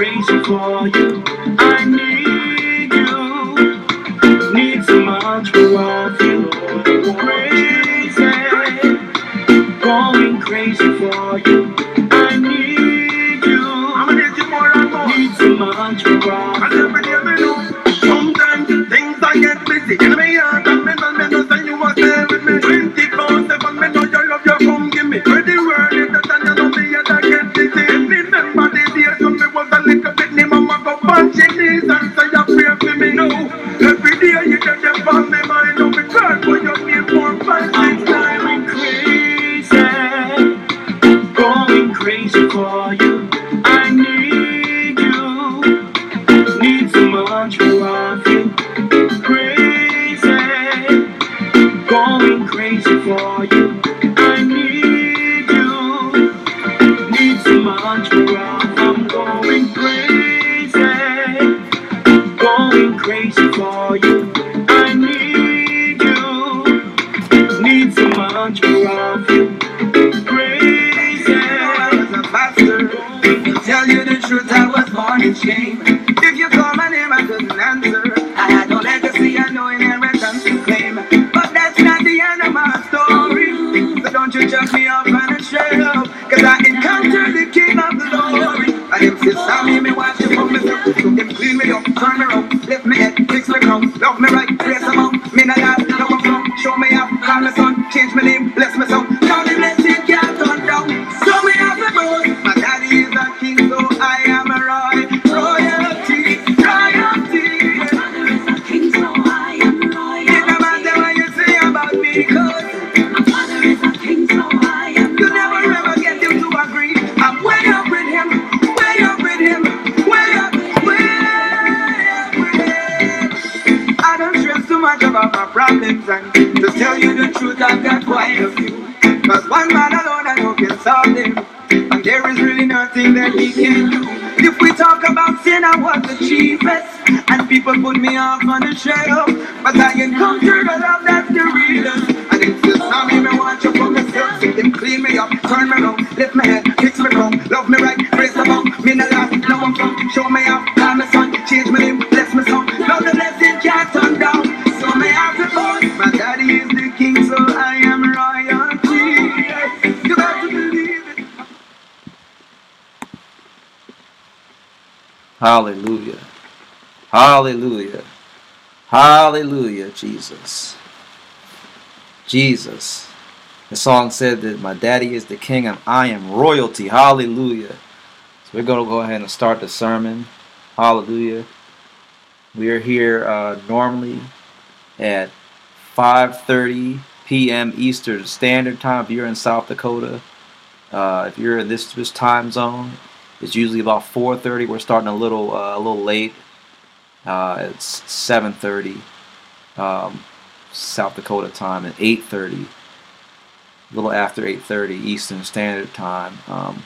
crazy for you. Hallelujah, Jesus. Jesus. The song said that my daddy is the king and I am royalty. Hallelujah. So we're going to go ahead and start the sermon. Hallelujah. We are here uh, normally at 5:30 p.m. Eastern Standard Time. If you're in South Dakota, uh, if you're in this this time zone, it's usually about 4:30. We're starting a little uh, a little late. Uh, it's 7:30 um, South Dakota time at 8:30, a little after 8:30 Eastern Standard Time. Um,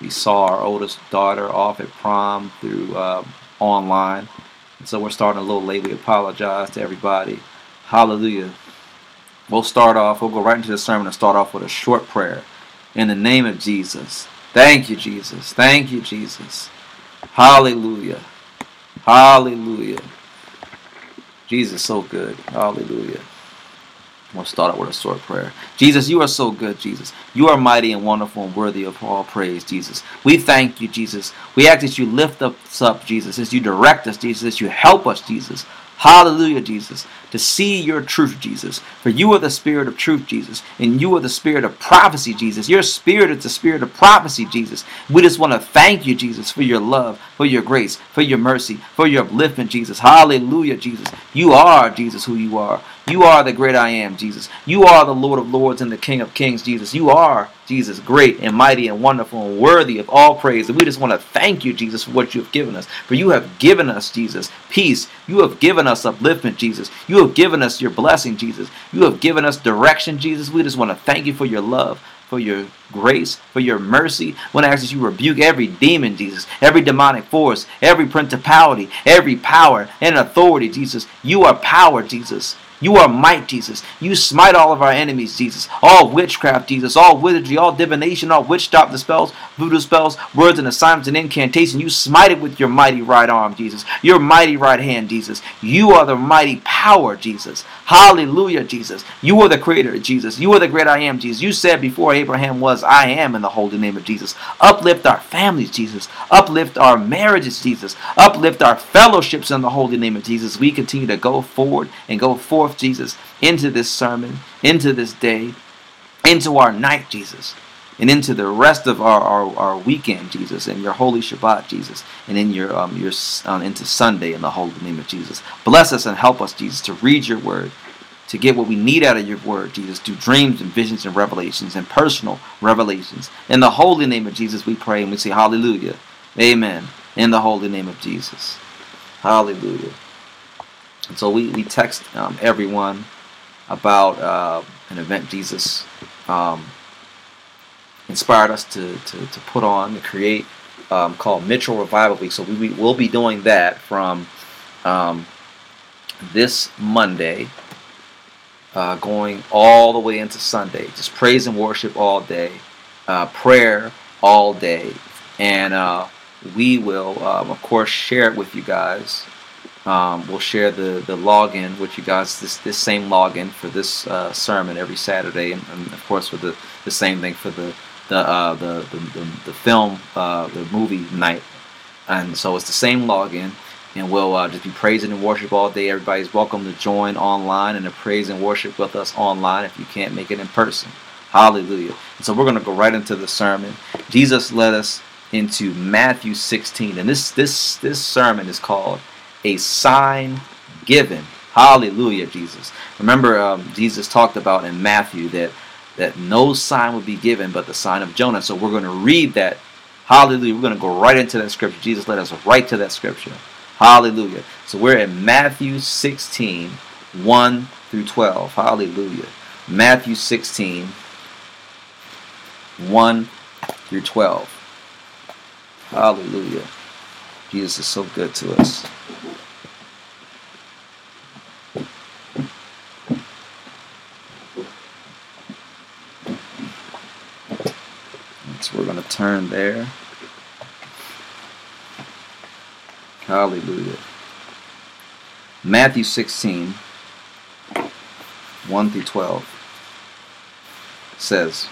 we saw our oldest daughter off at prom through um, online, and so we're starting a little late. We apologize to everybody. Hallelujah. We'll start off. We'll go right into the sermon and start off with a short prayer. In the name of Jesus. Thank you, Jesus. Thank you, Jesus. Hallelujah. Hallelujah. Jesus, so good. Hallelujah. We'll start out with a short prayer. Jesus, you are so good, Jesus. You are mighty and wonderful and worthy of all praise, Jesus. We thank you, Jesus. We ask that you lift us up, Jesus, as you direct us, Jesus, as you help us, Jesus. Hallelujah, Jesus. To see your truth, Jesus. For you are the spirit of truth, Jesus. And you are the spirit of prophecy, Jesus. Your spirit is the spirit of prophecy, Jesus. We just want to thank you, Jesus, for your love, for your grace, for your mercy, for your upliftment, Jesus. Hallelujah, Jesus. You are, Jesus, who you are. You are the great I am, Jesus. You are the Lord of Lords and the King of Kings, Jesus. You are, Jesus, great and mighty and wonderful and worthy of all praise. And we just want to thank you, Jesus, for what you have given us. For you have given us, Jesus, peace. You have given us upliftment, Jesus. You have given us your blessing, Jesus. You have given us direction, Jesus. We just want to thank you for your love for your grace, for your mercy. When I ask that you rebuke every demon, Jesus, every demonic force, every principality, every power and authority, Jesus. You are power, Jesus. You are might, Jesus. You smite all of our enemies, Jesus. All witchcraft, Jesus. All wizardry, all divination, all witch doctor spells, voodoo spells, words and assignments and incantation. You smite it with your mighty right arm, Jesus. Your mighty right hand, Jesus. You are the mighty power, Jesus. Hallelujah, Jesus. You are the creator, Jesus. You are the great I am, Jesus. You said before Abraham was, I am in the holy name of Jesus. Uplift our families, Jesus. Uplift our marriages, Jesus. Uplift our fellowships in the holy name of Jesus. We continue to go forward and go forth, Jesus, into this sermon, into this day, into our night, Jesus, and into the rest of our, our, our weekend, Jesus, and your holy Shabbat, Jesus, and in your um your um, into Sunday in the holy name of Jesus. Bless us and help us, Jesus, to read your word, to get what we need out of your word, Jesus, through dreams and visions and revelations and personal revelations. In the holy name of Jesus, we pray and we say hallelujah. Amen. In the holy name of Jesus. Hallelujah. And so we, we text um, everyone about uh, an event Jesus um, inspired us to, to, to put on, to create, um, called Mitchell Revival Week. So we, we will be doing that from um, this Monday, uh, going all the way into Sunday. Just praise and worship all day, uh, prayer all day, and uh, we will, um, of course, share it with you guys. Um, we'll share the, the login with you guys, this, this same login for this uh, sermon every Saturday, and, and of course, with the, the same thing for the the uh, the, the, the, the film, uh, the movie night. And so it's the same login, and we'll uh, just be praising and worship all day. Everybody's welcome to join online and to praise and worship with us online if you can't make it in person. Hallelujah. And so we're going to go right into the sermon. Jesus led us into Matthew 16, and this this this sermon is called a sign given. Hallelujah, Jesus. Remember, um, Jesus talked about in Matthew that that no sign would be given but the sign of Jonah. So we're going to read that. Hallelujah. We're going to go right into that scripture. Jesus led us right to that scripture. Hallelujah. So we're in Matthew 16, 1 through 12. Hallelujah. Matthew 16, 1 through 12. Hallelujah. Jesus is so good to us. We're going to turn there. Hallelujah. Matthew 16, 1 through 12 says,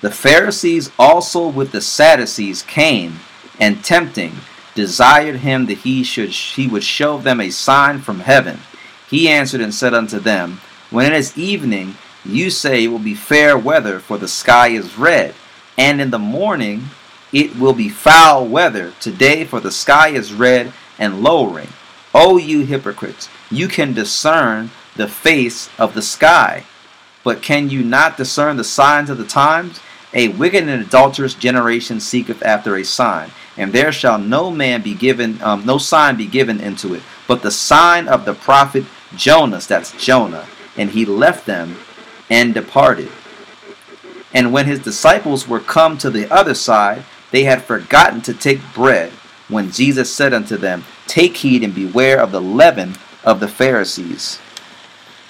The Pharisees also with the Sadducees came, and tempting, desired him that he should he would show them a sign from heaven. He answered and said unto them, When it is evening, you say it will be fair weather, for the sky is red, and in the morning it will be foul weather. Today, for the sky is red and lowering. O you hypocrites, you can discern the face of the sky, but can you not discern the signs of the times? A wicked and adulterous generation seeketh after a sign, and there shall no man be given, um, no sign be given into it, but the sign of the prophet Jonas. That's Jonah. And he left them and departed. And when his disciples were come to the other side, they had forgotten to take bread. When Jesus said unto them, Take heed and beware of the leaven of the Pharisees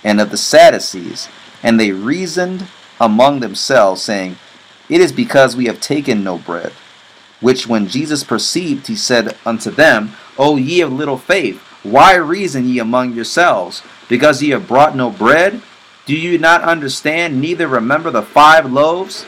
and of the Sadducees. And they reasoned among themselves, saying, It is because we have taken no bread. Which when Jesus perceived, he said unto them, O ye of little faith, why reason ye among yourselves? Because ye have brought no bread? Do you not understand, neither remember the five loaves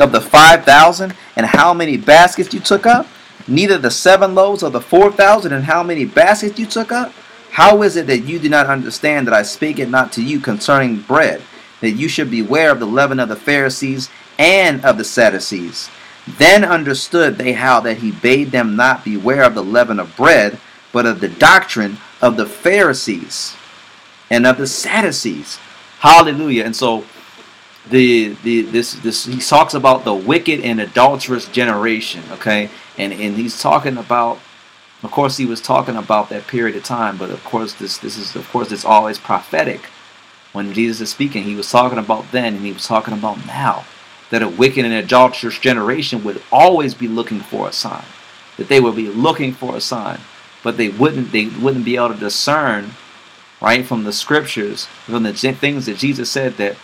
of the five thousand, and how many baskets you took up? Neither the seven loaves of the four thousand, and how many baskets you took up? How is it that you do not understand that I speak it not to you concerning bread, that you should beware of the leaven of the Pharisees and of the Sadducees? Then understood they how that he bade them not beware of the leaven of bread, but of the doctrine of the Pharisees and of the Sadducees. Hallelujah. And so the the this this he talks about the wicked and adulterous generation, okay? And and he's talking about of course he was talking about that period of time, but of course this this is of course it's always prophetic. When Jesus is speaking, he was talking about then and he was talking about now. That a wicked and adulterous generation would always be looking for a sign. That they would be looking for a sign. But they wouldn't they wouldn't be able to discern right from the scriptures from the things that jesus said that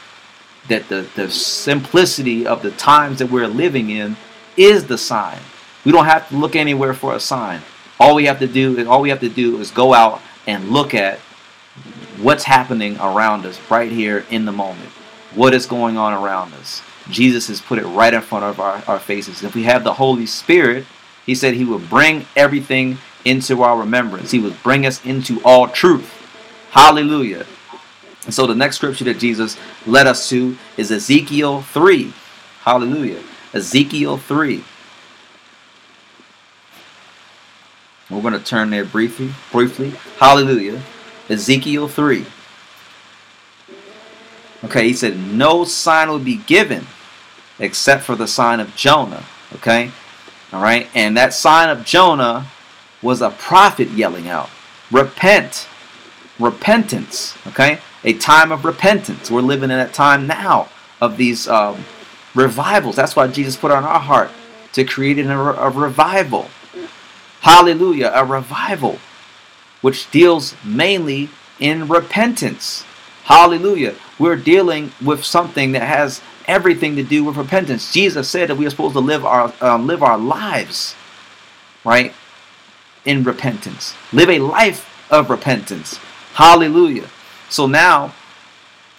that the, the simplicity of the times that we're living in is the sign. We don't have to look anywhere for a sign. All we have to do is all we have to do is go out and look at what's happening around us right here in the moment. What is going on around us? Jesus has put it right in front of our, our faces. If we have the holy spirit he said he would bring everything into our remembrance. He would bring us into all truth. Hallelujah. And so the next scripture that jesus led us to is ezekiel 3 hallelujah. Ezekiel 3 we're going to turn there briefly briefly. Hallelujah. Ezekiel 3 Okay, he said, No sign will be given except for the sign of Jonah. Okay? All right? And that sign of Jonah was a prophet yelling out, Repent. Repentance. Okay? A time of repentance. We're living in that time now of these um, revivals. That's why Jesus put on our heart to create a, a revival. Hallelujah. A revival which deals mainly in repentance. Hallelujah. We're dealing with something that has everything to do with repentance. Jesus said that we are supposed to live our um, live our lives, right, in repentance. Live a life of repentance. Hallelujah. So now,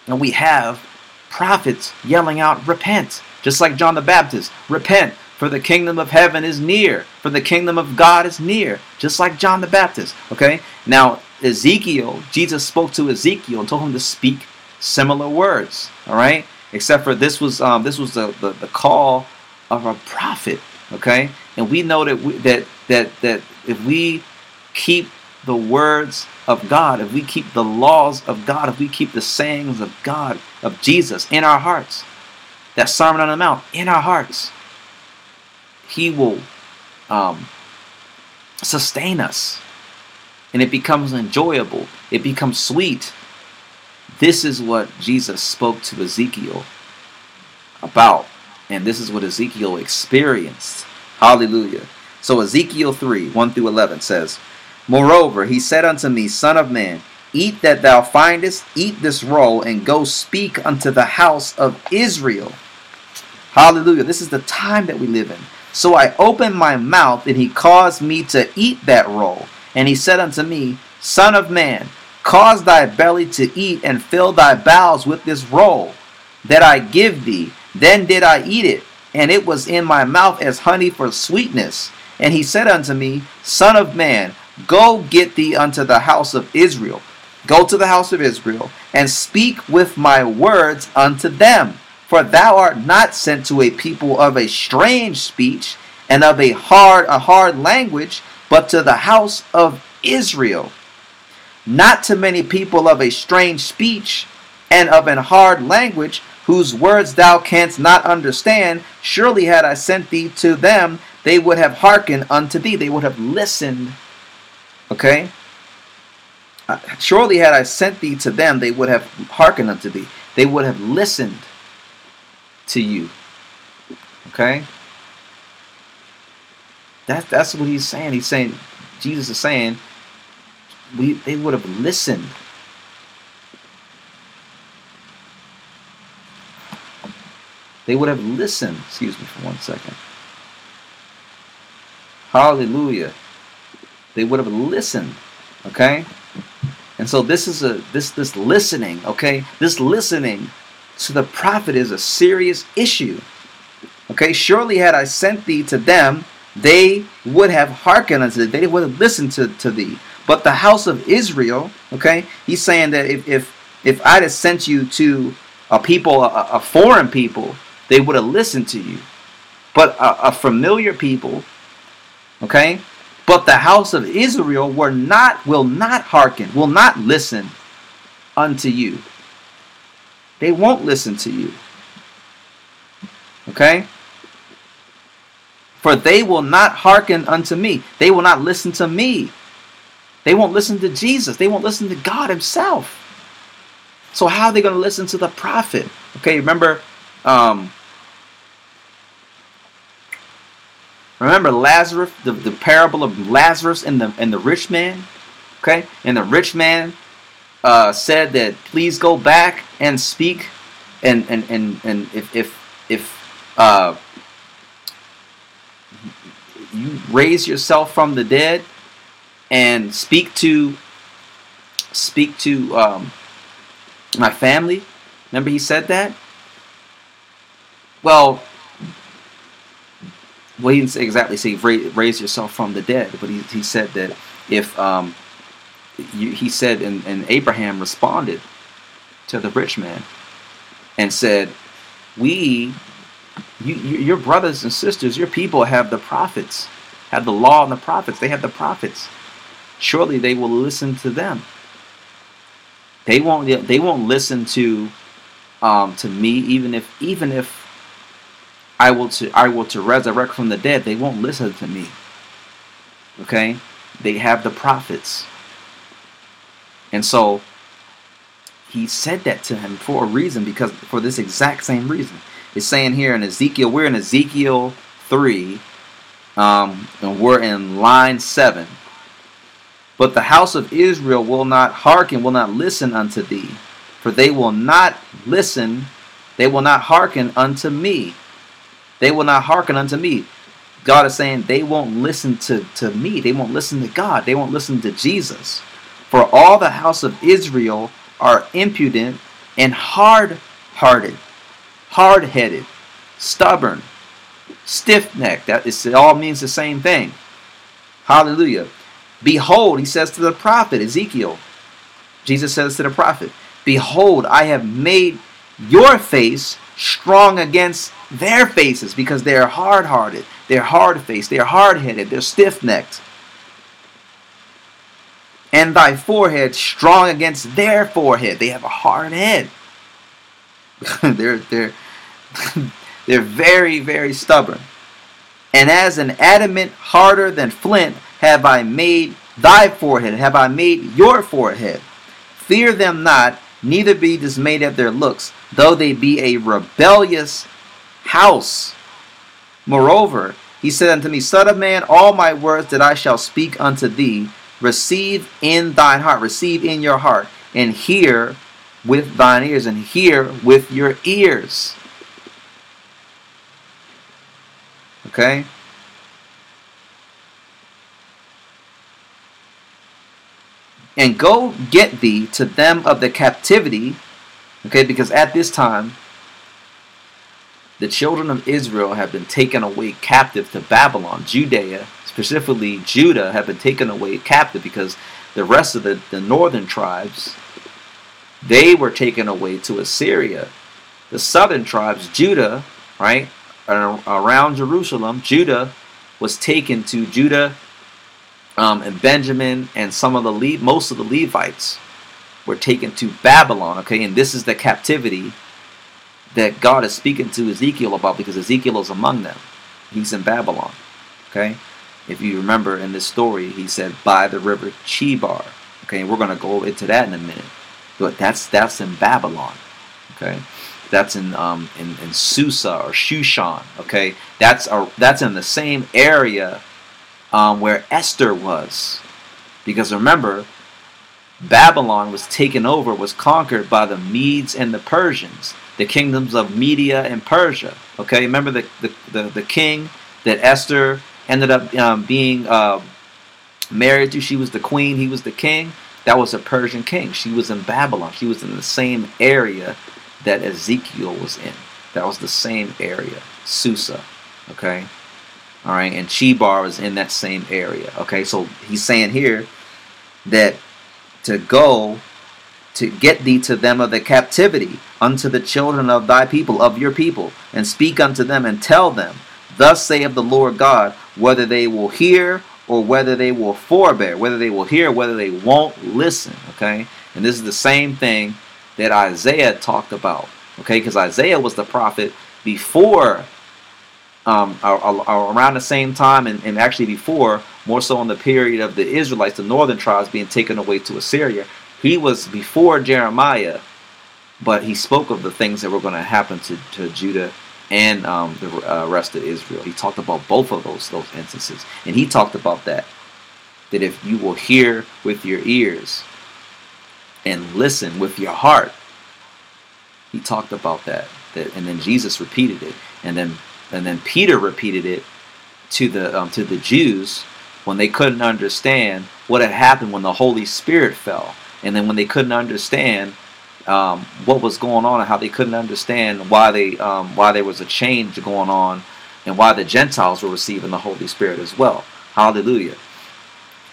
and we have prophets yelling out, "Repent!" Just like John the Baptist, "Repent, for the kingdom of heaven is near. For the kingdom of God is near." Just like John the Baptist. Okay. Now Ezekiel, Jesus spoke to Ezekiel and told him to speak similar words. All right, except for this was um, this was the, the, the call of a prophet. Okay, and we know that we, that that that if we keep the words of God, if we keep the laws of God, if we keep the sayings of God of Jesus in our hearts, that Sermon on the Mount in our hearts, He will um, sustain us and it becomes enjoyable. It becomes sweet. This is what Jesus spoke to Ezekiel about. And this is what Ezekiel experienced. Hallelujah. So Ezekiel 3 1 through 11 says, Moreover, he said unto me, Son of man, eat that thou findest, eat this roll, and go speak unto the house of Israel. Hallelujah. This is the time that we live in. So I opened my mouth, and he caused me to eat that roll. And he said unto me, Son of man, cause thy belly to eat and fill thy bowels with this roll that I give thee. Then did I eat it, and it was in my mouth as honey for sweetness. And he said unto me, Son of man, go get thee unto the house of Israel. Go to the house of Israel, and speak with my words unto them. For thou art not sent to a people of a strange speech and of a hard a hard language, but to the house of Israel. Not to many people of a strange speech and of an hard language, whose words thou canst not understand. Surely had I sent thee to them, they would have hearkened unto thee. They would have listened. Okay? Uh, surely had I sent thee to them, they would have hearkened unto thee. They would have listened to you. Okay? That, that's what he's saying. He's saying, Jesus is saying, we they would have listened. They would have listened. Excuse me for one second. Hallelujah. They would have listened. Okay? And so this is a this this listening, okay? This listening to the prophet is a serious issue. Okay, surely had I sent thee to them, they would have hearkened unto thee, they would have listened to, to thee. But the house of Israel, okay, he's saying that if if, if I'd have sent you to a people, a, a foreign people, they would have listened to you. But a, a familiar people, okay, but the house of Israel were not will not hearken, will not listen unto you. They won't listen to you. Okay? For they will not hearken unto me. They will not listen to me. They won't listen to Jesus. They won't listen to God Himself. So how are they going to listen to the prophet? Okay, remember um, Remember Lazarus, the, the parable of Lazarus and the and the rich man? Okay? And the rich man uh, said that please go back and speak and and and, and if if if uh, you raise yourself from the dead and speak to speak to um, my family. Remember he said that? Well, well, he didn't exactly say raise yourself from the dead, but he, he said that if um, you, he said, and, and Abraham responded to the rich man and said, "We, you, your brothers and sisters, your people have the prophets, have the law and the prophets. They have the prophets. Surely they will listen to them. They won't. They won't listen to, um, to me, even if even if." I will to I will to resurrect from the dead. They won't listen to me. Okay? They have the prophets. And so he said that to him for a reason because for this exact same reason. It's saying here in Ezekiel, we're in Ezekiel 3, um, and we're in line 7. But the house of Israel will not hearken, will not listen unto thee, for they will not listen, they will not hearken unto me. They will not hearken unto me. God is saying they won't listen to, to me. They won't listen to God. They won't listen to Jesus. For all the house of Israel are impudent and hard hearted, hard headed, stubborn, stiff necked. That is, it all means the same thing. Hallelujah. Behold, he says to the prophet Ezekiel, Jesus says to the prophet, Behold, I have made your face strong against their faces because they are hard hearted, they're hard faced, they're hard headed, they're stiff necked. And thy forehead strong against their forehead. They have a hard head. they're they're they're very, very stubborn. And as an adamant harder than flint have I made thy forehead, have I made your forehead. Fear them not, neither be dismayed at their looks, though they be a rebellious house. Moreover, he said unto me, Son of man, all my words that I shall speak unto thee, receive in thine heart, receive in your heart, and hear with thine ears, and hear with your ears. Okay? And go get thee to them of the captivity, okay, because at this time the children of Israel have been taken away captive to Babylon. Judea, specifically Judah, have been taken away captive because the rest of the, the northern tribes, they were taken away to Assyria. The southern tribes, Judah, right, around Jerusalem, Judah was taken to Judah um, and Benjamin and some of the Le- most of the Levites were taken to Babylon. Okay, and this is the captivity that God is speaking to Ezekiel about because Ezekiel is among them. He's in Babylon. Okay? If you remember in this story, he said by the river Chebar. Okay, we're gonna go into that in a minute. But that's that's in Babylon. Okay? That's in um in, in Susa or Shushan. Okay? That's a, that's in the same area um, where Esther was. Because remember, Babylon was taken over, was conquered by the Medes and the Persians the kingdoms of Media and Persia. Okay, remember the the, the, the king that Esther ended up um, being uh, married to. She was the queen. He was the king. That was a Persian king. She was in Babylon. She was in the same area that Ezekiel was in. That was the same area, Susa. Okay, all right, and Chebar was in that same area. Okay, so he's saying here that to go to get thee to them of the captivity, unto the children of thy people, of your people, and speak unto them and tell them, Thus saith the Lord God, whether they will hear or whether they will forbear, whether they will hear, whether they won't listen. Okay? And this is the same thing that Isaiah talked about. Okay? Because Isaiah was the prophet before, um, around the same time, and, and actually before, more so in the period of the Israelites, the northern tribes being taken away to Assyria. He was before Jeremiah, but he spoke of the things that were going to happen to, to Judah and um, the uh, rest of Israel. He talked about both of those those instances, and he talked about that that if you will hear with your ears and listen with your heart, he talked about that. That and then Jesus repeated it, and then and then Peter repeated it to the um, to the Jews when they couldn't understand what had happened when the Holy Spirit fell, and then when they couldn't understand um, what was going on and how they couldn't understand why they um, why there was a change going on and why the Gentiles were receiving the Holy Spirit as well. Hallelujah.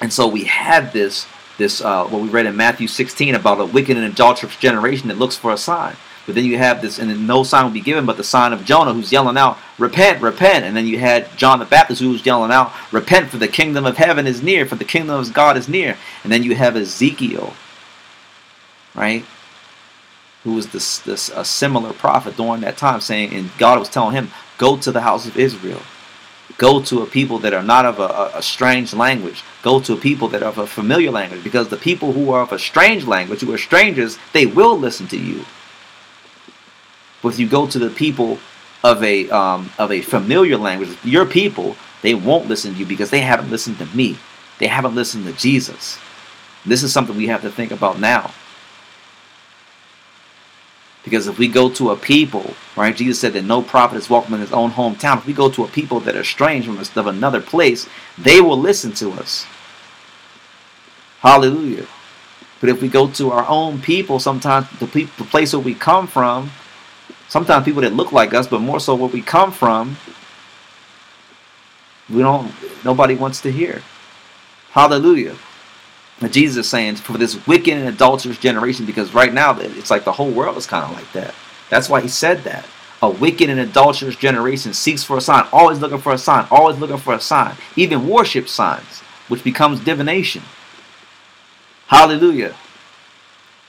And so we had this this uh, what we read in Matthew 16 about a wicked and adulterous generation that looks for a sign. But then you have this, and no sign will be given but the sign of Jonah, who's yelling out, "Repent, repent!" And then you had John the Baptist, who was yelling out, "Repent, for the kingdom of heaven is near, for the kingdom of God is near." And then you have Ezekiel, right, who was this, this a similar prophet during that time, saying, and God was telling him, "Go to the house of Israel." Go to a people that are not of a, a, strange language. Go to a people that are of a familiar language. Because the people who are of a strange language, who are strangers, they will listen to you. But if you go to the people of a um, of a familiar language, your people, they won't listen to you because they haven't listened to me. They haven't listened to Jesus. This is something we have to think about now. Because if we go to a people, right, Jesus said that no prophet is welcome in his own hometown. If we go to a people that are strange from of another place, they will listen to us. Hallelujah. But if we go to our own people, sometimes the, people, the place where we come from, sometimes people that look like us, but more so where we come from, we don't. Nobody wants to hear. Hallelujah. Jesus is saying for this wicked and adulterous generation, because right now it's like the whole world is kind of like that. That's why he said that. A wicked and adulterous generation seeks for a sign, always looking for a sign, always looking for a sign, even worship signs, which becomes divination. Hallelujah.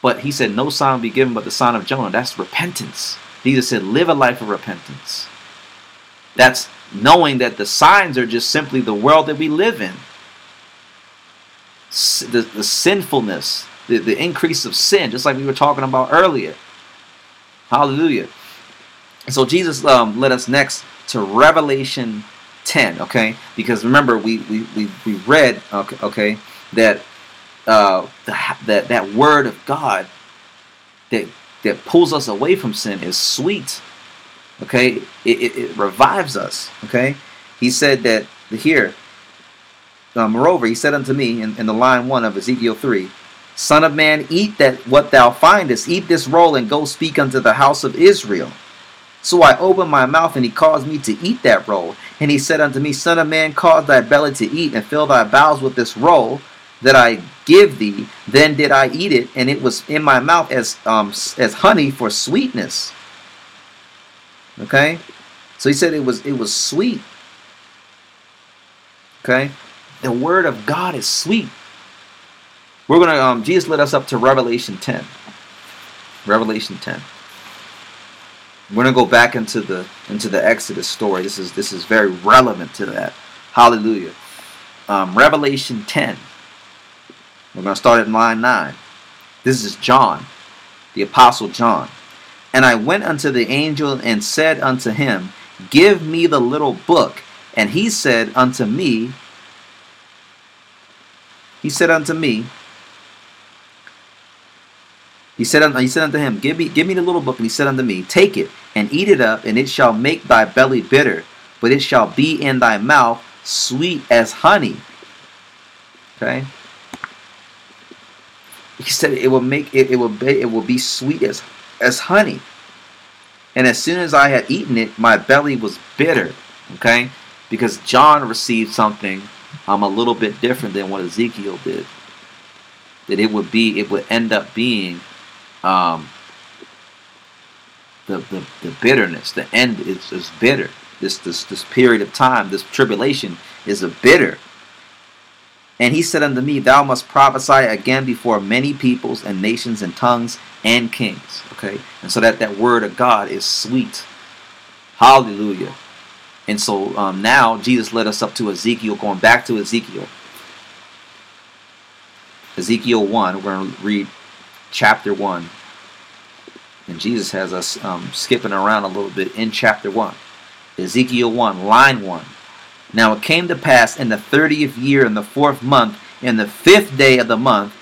But he said, No sign will be given but the sign of Jonah. That's repentance. Jesus said, Live a life of repentance. That's knowing that the signs are just simply the world that we live in the, the sinfulness, the, the increase of sin, just like we were talking about earlier. Hallelujah. So Jesus um, led us next to Revelation 10, okay? Because remember, we, we, we, we read, okay, okay that, uh, the, that that word of God that, that pulls us away from sin is sweet, okay? It, it, it revives us, okay? He said that here, uh, moreover, he said unto me in, in the line one of Ezekiel 3, Son of man, eat that what thou findest, eat this roll, and go speak unto the house of Israel. So I opened my mouth, and he caused me to eat that roll. And he said unto me, Son of man, cause thy belly to eat, and fill thy bowels with this roll that I give thee. Then did I eat it, and it was in my mouth as um, as honey for sweetness. Okay, so he said it was it was sweet. Okay, the word of God is sweet. We're gonna um, Jesus led us up to Revelation 10. Revelation 10. We're gonna go back into the into the Exodus story. This is this is very relevant to that. Hallelujah. Um, Revelation 10. We're gonna start at line 9. This is John, the apostle John. And I went unto the angel and said unto him, Give me the little book. And he said unto me, he said unto me, he said, unto, he said unto him, give me, give me the little book. And he said unto me, Take it and eat it up, and it shall make thy belly bitter, but it shall be in thy mouth sweet as honey. Okay. He said it will make it, it will be it will be sweet as as honey. And as soon as I had eaten it, my belly was bitter. Okay, because John received something um, a little bit different than what Ezekiel did. That it would be, it would end up being um, the, the, the bitterness. The end is, is bitter. This, this, this period of time, this tribulation is a bitter. And he said unto me, Thou must prophesy again before many peoples and nations and tongues and kings. Okay? And so that that word of God is sweet. Hallelujah. And so um, now Jesus led us up to Ezekiel, going back to Ezekiel. Ezekiel 1, we're going to read chapter 1. And Jesus has us um, skipping around a little bit in chapter 1. Ezekiel 1, line 1. Now it came to pass in the thirtieth year, in the fourth month, in the fifth day of the month,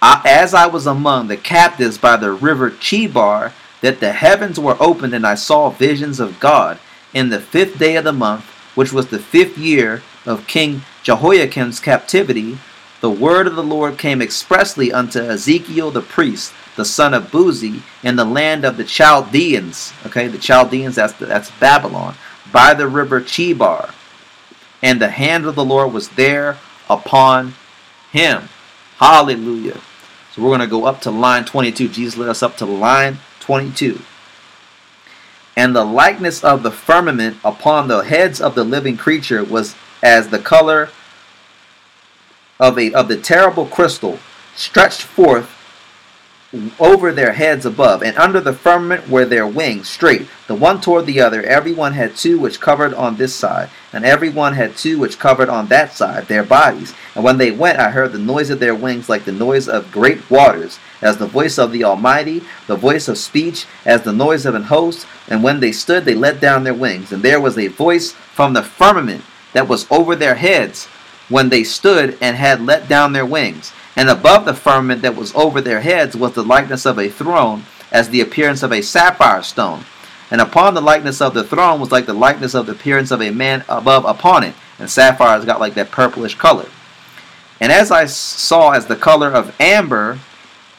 I, as I was among the captives by the river Chebar, that the heavens were opened, and I saw visions of God. In the fifth day of the month, which was the fifth year of King Jehoiakim's captivity, the word of the Lord came expressly unto Ezekiel the priest, the son of Buzi, in the land of the Chaldeans. Okay, the Chaldeans, that's, that's Babylon, by the river Chebar. And the hand of the Lord was there upon him. Hallelujah. So we're going to go up to line 22. Jesus led us up to line 22. And the likeness of the firmament upon the heads of the living creature was as the color of a of the terrible crystal stretched forth over their heads above, and under the firmament were their wings straight, the one toward the other. Every one had two which covered on this side, and every one had two which covered on that side, their bodies. And when they went, I heard the noise of their wings like the noise of great waters, as the voice of the Almighty, the voice of speech, as the noise of an host. And when they stood, they let down their wings, and there was a voice from the firmament that was over their heads when they stood and had let down their wings. And above the firmament that was over their heads was the likeness of a throne, as the appearance of a sapphire stone. And upon the likeness of the throne was like the likeness of the appearance of a man above upon it. And sapphires got like that purplish color. And as I saw as the color of amber,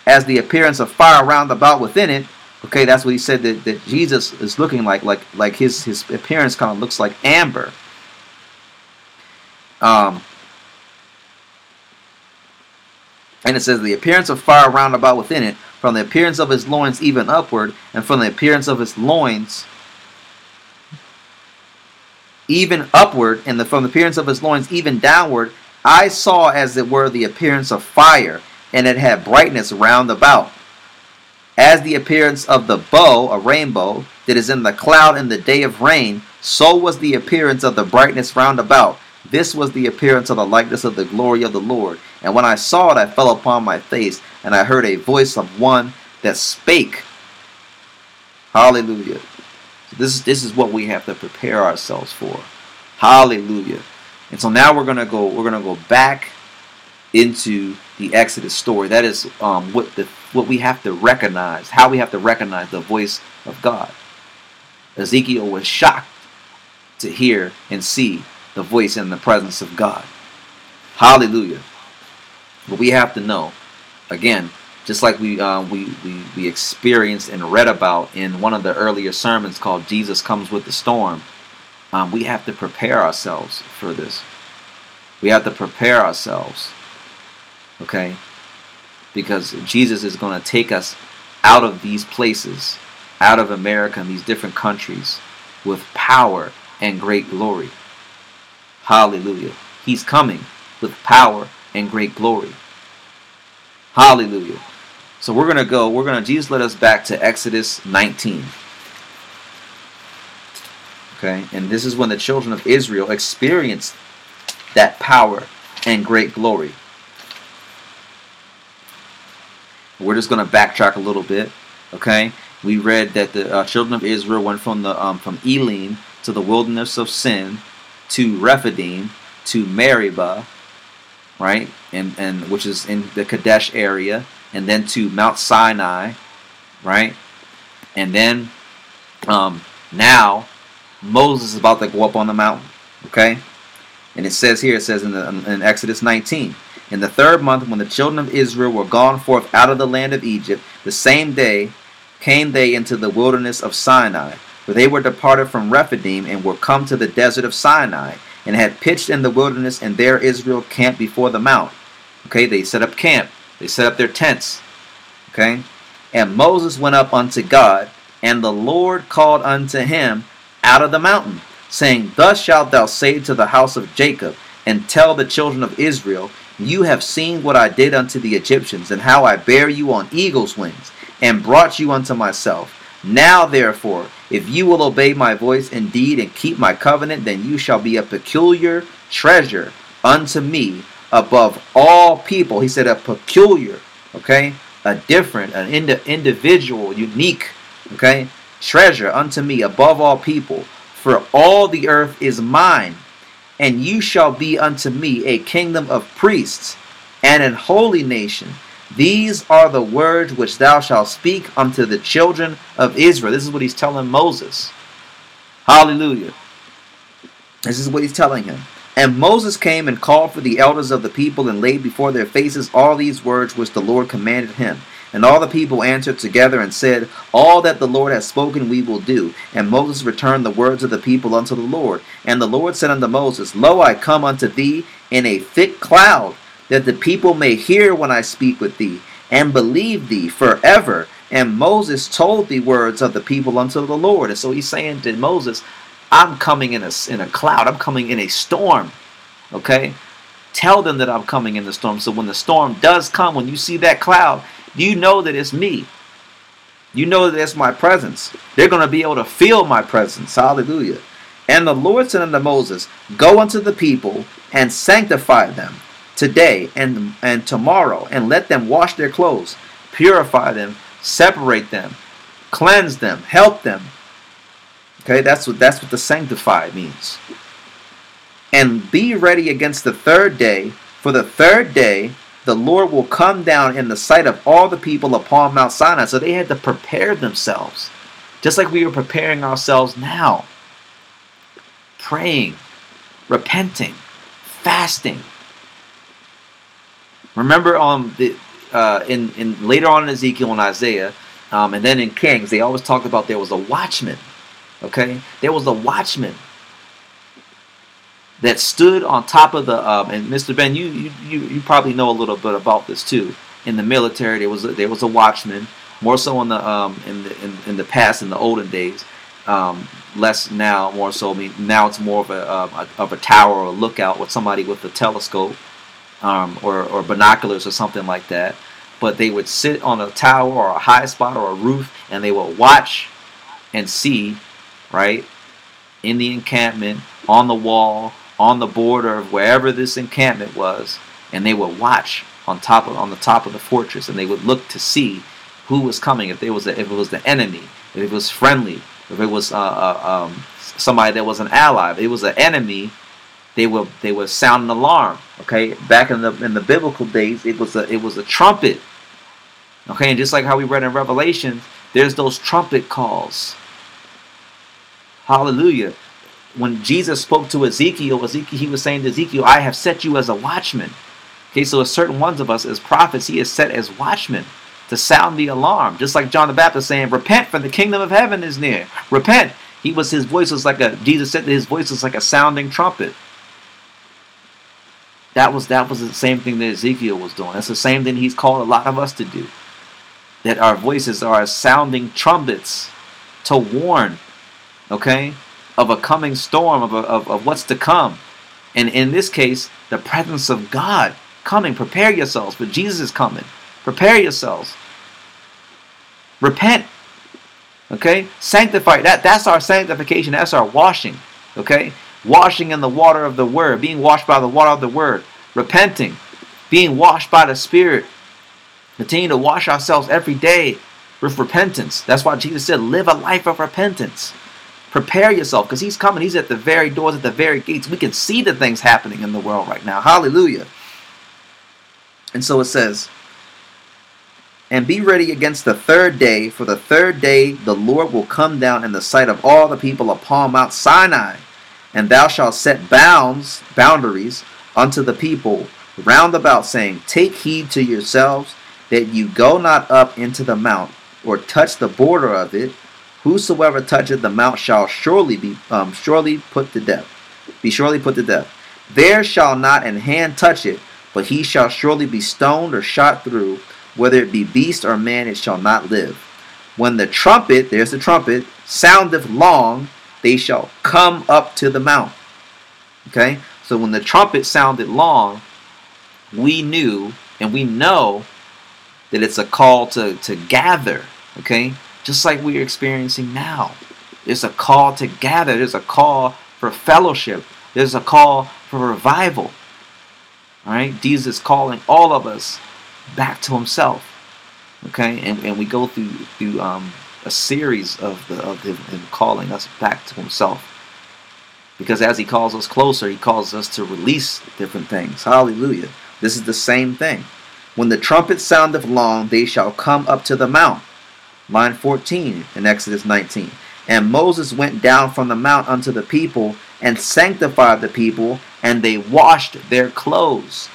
as the appearance of fire round about within it, okay, that's what he said that, that Jesus is looking like, like like his his appearance kind of looks like amber. Um, and it says, The appearance of fire round about within it, from the appearance of his loins even upward, and from the appearance of his loins even upward, and the, from the appearance of his loins even downward, I saw as it were the appearance of fire, and it had brightness round about. As the appearance of the bow, a rainbow, that is in the cloud in the day of rain, so was the appearance of the brightness round about. This was the appearance of the likeness of the glory of the Lord. And when I saw it, I fell upon my face, and I heard a voice of one that spake. Hallelujah. This, this is what we have to prepare ourselves for. Hallelujah. And so now we're gonna go. We're gonna go back into the Exodus story. That is um, what the what we have to recognize. How we have to recognize the voice of God. Ezekiel was shocked to hear and see the voice and the presence of God. Hallelujah. But we have to know, again, just like we, uh, we, we, we experienced and read about in one of the earlier sermons called Jesus Comes with the Storm, um, we have to prepare ourselves for this. We have to prepare ourselves, okay? Because Jesus is going to take us out of these places, out of America and these different countries with power and great glory. Hallelujah. He's coming with power and great glory. Hallelujah. So we're going to go, we're going to, Jesus led us back to Exodus 19. Okay, and this is when the children of Israel experienced that power and great glory. We're just going to backtrack a little bit. Okay, we read that the uh, children of Israel went from the um, from Elim to the wilderness of Sin to Rephidim to Meribah, right, and and which is in the Kadesh area, and then to Mount Sinai, right, and then um, now Moses is about to go up on the mountain, okay, and it says here, it says in, the, in Exodus 19. In the third month, when the children of Israel were gone forth out of the land of Egypt, the same day came they into the wilderness of Sinai, for they were departed from Rephidim and were come to the desert of Sinai, and had pitched in the wilderness, and there Israel camped before the mount. Okay, they set up camp, they set up their tents. Okay, and Moses went up unto God, and the Lord called unto him out of the mountain, saying, Thus shalt thou say to the house of Jacob, and tell the children of Israel, You have seen what I did unto the Egyptians, and how I bare you on eagle's wings, and brought you unto myself. Now, therefore, if you will obey my voice indeed and keep my covenant, then you shall be a peculiar treasure unto me above all people. He said a peculiar, okay, a different, an ind- individual, unique Okay? Treasure unto me above all people, for all the earth is mine, and you shall be unto me a kingdom of priests and an holy nation. These are the words which thou shalt speak unto the children of Israel. This is what he's telling Moses. Hallelujah. This is what he's telling him. And Moses came and called for the elders of the people and laid before their faces all these words which the Lord commanded him. And all the people answered together and said, All that the Lord has spoken we will do. And Moses returned the words of the people unto the Lord. And the Lord said unto Moses, Lo, I come unto thee in a thick cloud, that the people may hear when I speak with thee, and believe thee forever. And Moses told the words of the people unto the Lord. And so he's saying to Moses, I'm coming in a, in a cloud. I'm coming in a storm. Okay? Tell them that I'm coming in the storm. So when the storm does come, when you see that cloud, you know that it's me. You know that it's my presence. They're going to be able to feel my presence. Hallelujah. And the Lord said unto Moses, Go unto the people and sanctify them today and, and tomorrow, and let them wash their clothes, purify them, separate them, cleanse them, help them, Okay, that's what that's what the sanctify means. And be ready against the third day, for the third day the Lord will come down in the sight of all the people upon Mount Sinai. So they had to prepare themselves, just like we are preparing ourselves now. Praying, repenting, fasting. Remember, um, the uh, in in later on in Ezekiel and Isaiah, um, and then in Kings, they always talked about there was a watchman Okay, there was a watchman that stood on top of the. Um, and Mr. Ben, you, you you probably know a little bit about this too. In the military, there was a, there was a watchman. More so in the um in the in, in the past in the olden days. Um, less now, more so. I mean, now it's more of a, um, of a tower or a lookout with somebody with a telescope um, or or binoculars or something like that. But they would sit on a tower or a high spot or a roof, and they would watch and see right? In the encampment, on the wall, on the border of wherever this encampment was, and they would watch on top of on the top of the fortress, and they would look to see who was coming. If there was a, if it was the enemy, if it was friendly, if it was uh, uh, um, somebody that was an ally, if it was an enemy, they would they would sound an alarm. Okay, back in the in the biblical days, it was a it was a trumpet. Okay, and just like how we read in Revelation, there's those trumpet calls. Hallelujah. When Jesus spoke to Ezekiel, Ezekiel, he was saying to Ezekiel, I have set you as a watchman. Okay, so a certain ones of us as prophets, he is set as watchmen to sound the alarm. Just like John the Baptist saying, Repent, for the kingdom of heaven is near. Repent. He was his voice was like a Jesus said that his voice was like a sounding trumpet. That was that was the same thing that Ezekiel was doing. That's the same thing he's called a lot of us to do. That our voices are sounding trumpets to warn okay, of a coming storm, of, a, of, of what's to come. And in this case, the presence of God coming. Prepare yourselves, for Jesus is coming. Prepare yourselves. Repent. Okay? Sanctify. That, that's our sanctification. That's our washing. Okay? Washing in the water of the Word. Being washed by the water of the Word. Repenting. Being washed by the Spirit. Continue to wash ourselves every day with repentance. That's why Jesus said, live a life of repentance. Prepare yourself because he's coming. He's at the very doors, at the very gates. We can see the things happening in the world right now. Hallelujah. And so it says, and be ready against the third day, for the third day the Lord will come down in the sight of all the people upon Mount Sinai, and thou shalt set bounds, boundaries unto the people round about, saying, Take heed to yourselves that you go not up into the mount, or touch the border of it, Whosoever toucheth the mount shall surely be um, surely put to death. Be surely put to death. There shall not an hand touch it, but he shall surely be stoned or shot through. Whether it be beast or man, it shall not live. When the trumpet, there's the trumpet, soundeth long, they shall come up to the mount. Okay? So when the trumpet sounded long, we knew and we know that it's a call to, to gather. Okay? Just like we're experiencing now. There's a call to gather, there's a call for fellowship, there's a call for revival. All right, Jesus is calling all of us back to Himself. Okay, and, and we go through through um, a series of the of him, him calling us back to Himself. Because as He calls us closer, He calls us to release different things. Hallelujah. This is the same thing. When the trumpet soundeth long, they shall come up to the mount. Line 14 in Exodus 19. And Moses went down from the mount unto the people and sanctified the people, and they washed their clothes.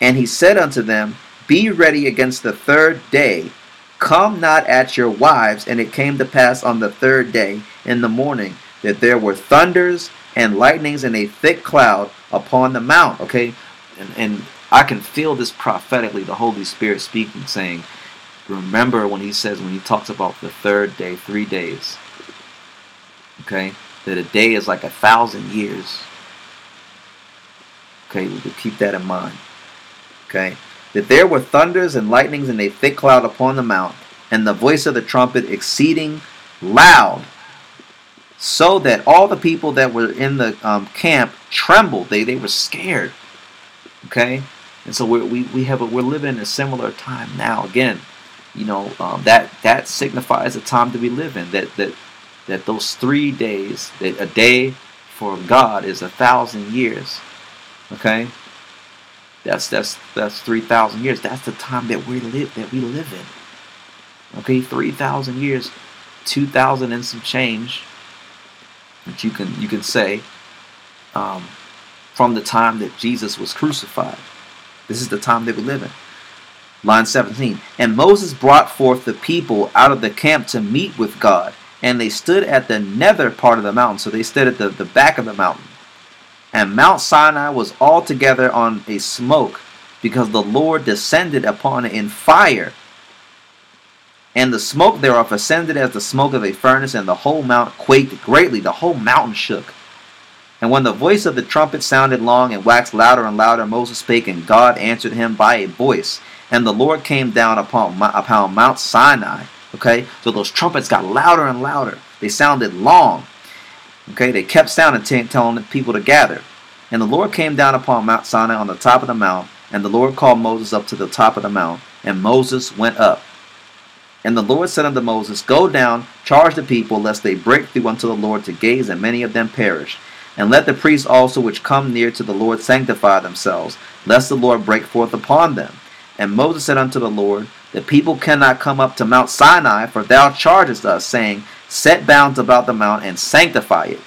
And he said unto them, Be ready against the third day. Come not at your wives. And it came to pass on the third day in the morning that there were thunders and lightnings and a thick cloud upon the mount. Okay, and, and I can feel this prophetically, the Holy Spirit speaking, saying, Remember when he says, when he talks about the third day, three days, okay, that a day is like a thousand years. Okay, we will keep that in mind. Okay, that there were thunders and lightnings and a thick cloud upon the mount, and the voice of the trumpet exceeding loud, so that all the people that were in the um, camp trembled. They they were scared. Okay, and so we're, we we have a, we're living in a similar time now. Again, you know um, that that signifies the time that we live in. That that that those three days, that a day for God is a thousand years. Okay, that's that's that's three thousand years. That's the time that we live that we live in. Okay, three thousand years, two thousand and some change. That you can you can say um, from the time that Jesus was crucified. This is the time that we live in. Line 17. And Moses brought forth the people out of the camp to meet with God, and they stood at the nether part of the mountain. So they stood at the, the back of the mountain. And Mount Sinai was altogether on a smoke, because the Lord descended upon it in fire. And the smoke thereof ascended as the smoke of a furnace, and the whole mount quaked greatly. The whole mountain shook. And when the voice of the trumpet sounded long and waxed louder and louder, Moses spake, and God answered him by a voice. And the Lord came down upon, upon Mount Sinai. Okay, so those trumpets got louder and louder. They sounded long. Okay, they kept sounding, t- telling the people to gather. And the Lord came down upon Mount Sinai on the top of the mount, and the Lord called Moses up to the top of the mount, and Moses went up. And the Lord said unto Moses, Go down, charge the people, lest they break through unto the Lord to gaze, and many of them perish. And let the priests also which come near to the Lord sanctify themselves, lest the Lord break forth upon them. And Moses said unto the Lord, The people cannot come up to Mount Sinai, for thou chargest us, saying, Set bounds about the mount, and sanctify it.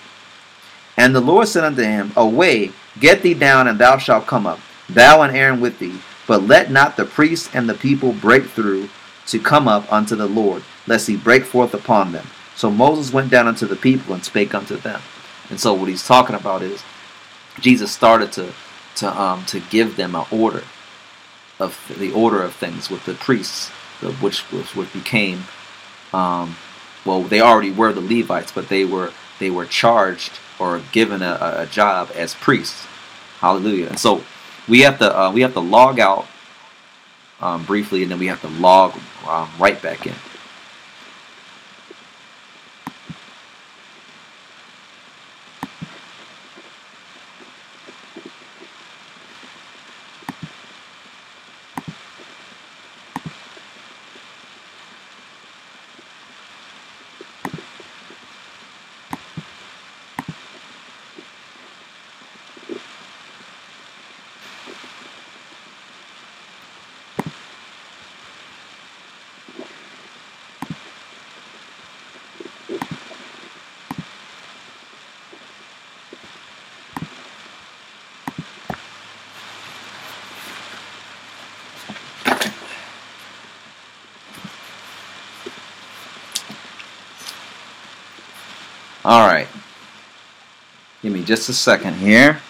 And the Lord said unto him, Away, get thee down, and thou shalt come up, thou and Aaron with thee. But let not the priests and the people break through to come up unto the Lord, lest he break forth upon them. So Moses went down unto the people and spake unto them. And so what he's talking about is Jesus started to to um to give them an order of the order of things with the priests, which, which became um well they already were the Levites, but they were they were charged or given a, a job as priests. Hallelujah. And so we have to uh, we have to log out um, briefly, and then we have to log um, right back in. All right. Give me just a second here.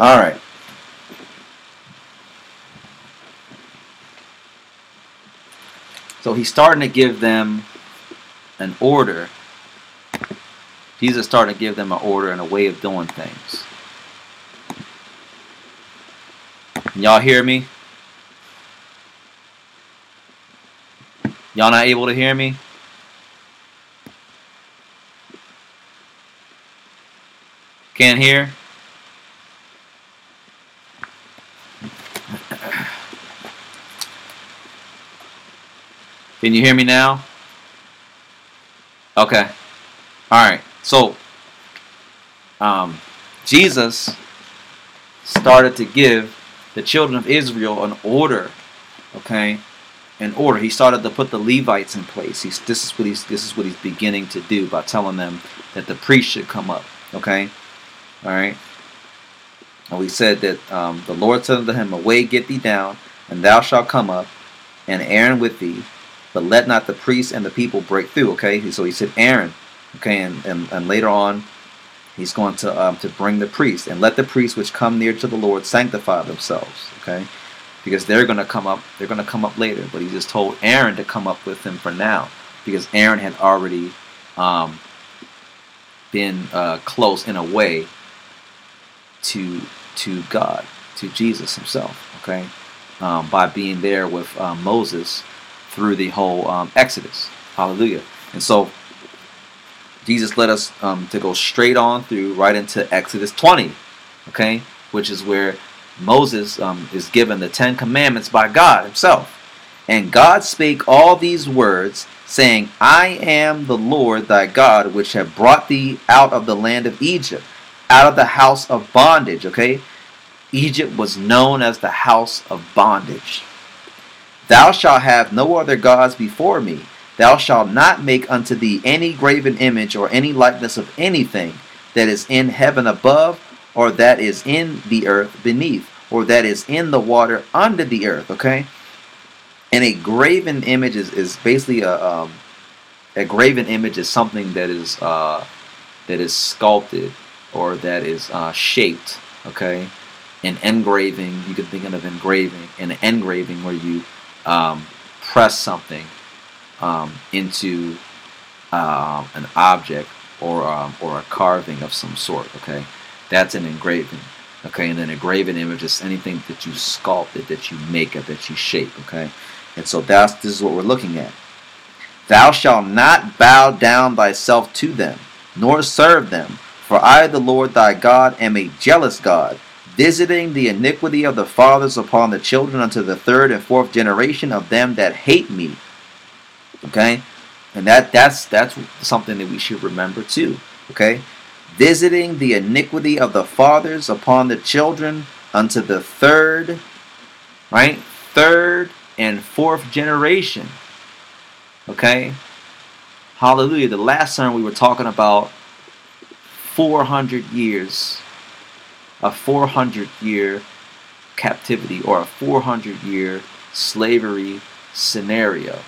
All right. So he's starting to give them an order. Jesus starting to give them an order and a way of doing things. Y'all hear me? Y'all not able to hear me? Can't hear? Can you hear me now? Okay. All right. So, um, Jesus started to give the children of Israel an order. Okay, an order. He started to put the Levites in place. He's this is what he's this is what he's beginning to do by telling them that the priest should come up. Okay, all right. And we said that um, the Lord said unto him, Away, get thee down, and thou shalt come up, and Aaron with thee, but let not the priests and the people break through. Okay, so he said Aaron. Okay, and, and, and later on, he's going to um, to bring the priests and let the priests which come near to the Lord sanctify themselves. Okay, because they're going to come up. They're going to come up later. But he just told Aaron to come up with him for now, because Aaron had already um, been uh, close in a way to to God, to Jesus Himself. Okay, um, by being there with uh, Moses through the whole um, Exodus. Hallelujah. And so Jesus led us um, to go straight on through right into Exodus 20, okay, which is where Moses um, is given the Ten Commandments by God Himself. And God spake all these words, saying, I am the Lord thy God, which have brought thee out of the land of Egypt, out of the house of bondage. Okay? Egypt was known as the house of bondage. Thou shalt have no other gods before me. Thou shalt not make unto thee any graven image or any likeness of anything that is in heaven above, or that is in the earth beneath, or that is in the water under the earth. Okay? And a graven image is, is basically a um, a graven image is something that is uh, that is sculpted or that is uh, shaped. Okay, an engraving you can think of engraving, an engraving where you um, press something um, into um, an object or um, or a carving of some sort. Okay, that's an engraving. Okay, and then a image is anything that you sculpted, that you make, or that you shape. Okay, and so that's this is what we're looking at. Thou shalt not bow down thyself to them, nor serve them, for I, the Lord thy God, am a jealous God, visiting the iniquity of the fathers upon the children unto the third and fourth generation of them that hate me. Okay, and that that's that's something that we should remember too. Okay, visiting the iniquity of the fathers upon the children unto the third, right, third and fourth generation. Okay, hallelujah. The last time we were talking about 400 years, a 400 year captivity or a 400 year slavery scenario.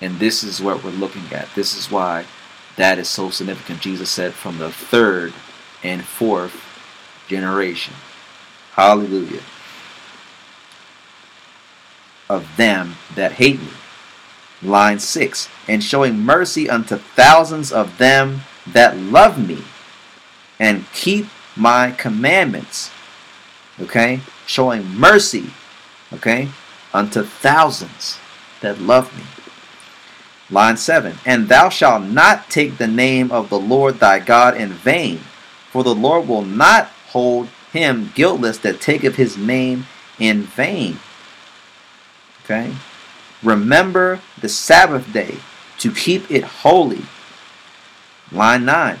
And this is what we're looking at. This is why that is so significant. Jesus said from the third and fourth generation. Hallelujah. Of them that hate me. Line 6. And showing mercy unto thousands of them that love me and keep my commandments. Okay? Showing mercy. Okay? Unto thousands that love me. Line 7 And thou shalt not take the name of the Lord thy God in vain, for the Lord will not hold him guiltless that taketh his name in vain. Okay? Remember the Sabbath day to keep it holy. Line 9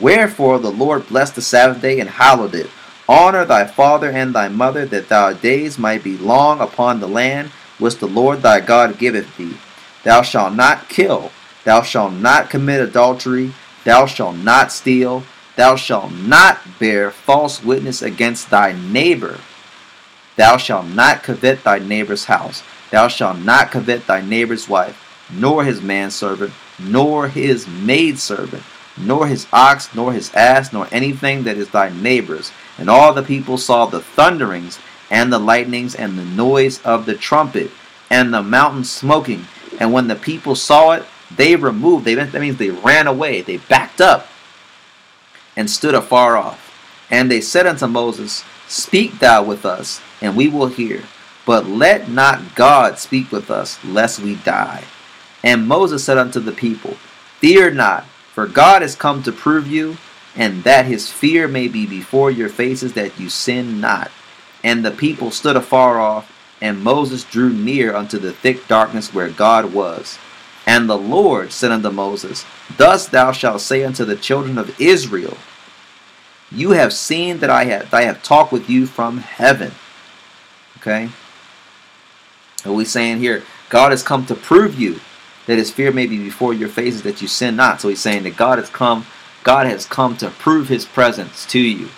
Wherefore the Lord blessed the Sabbath day and hallowed it. Honor thy father and thy mother, that thy days might be long upon the land which the Lord thy God giveth thee. Thou shalt not kill, thou shalt not commit adultery, thou shalt not steal, thou shalt not bear false witness against thy neighbor. Thou shalt not covet thy neighbor's house, thou shalt not covet thy neighbor's wife, nor his manservant, nor his maidservant, nor his ox, nor his ass, nor anything that is thy neighbor's. And all the people saw the thunderings, and the lightnings, and the noise of the trumpet, and the mountain smoking. And when the people saw it, they removed. They that means they ran away. They backed up and stood afar off. And they said unto Moses, Speak thou with us, and we will hear. But let not God speak with us, lest we die. And Moses said unto the people, Fear not, for God is come to prove you, and that his fear may be before your faces, that you sin not. And the people stood afar off, and Moses drew near unto the thick darkness where God was. And the Lord said unto Moses, Thus thou shalt say unto the children of Israel, You have seen that I have, I have talked with you from heaven. Okay? What we saying here? God has come to prove you that his fear may be before your faces, that you sin not. So he's saying that God has come, God has come to prove his presence to you.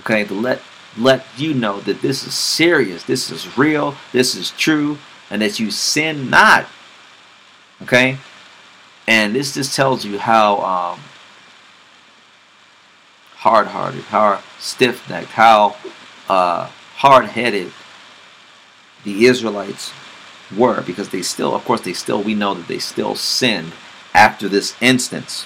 Okay, to let let you know that this is serious, this is real, this is true, and that you sin not. Okay? And this just tells you how um, hard hearted, how stiff necked, how uh, hard headed the Israelites were because they still, of course, they still, we know that they still sinned after this instance.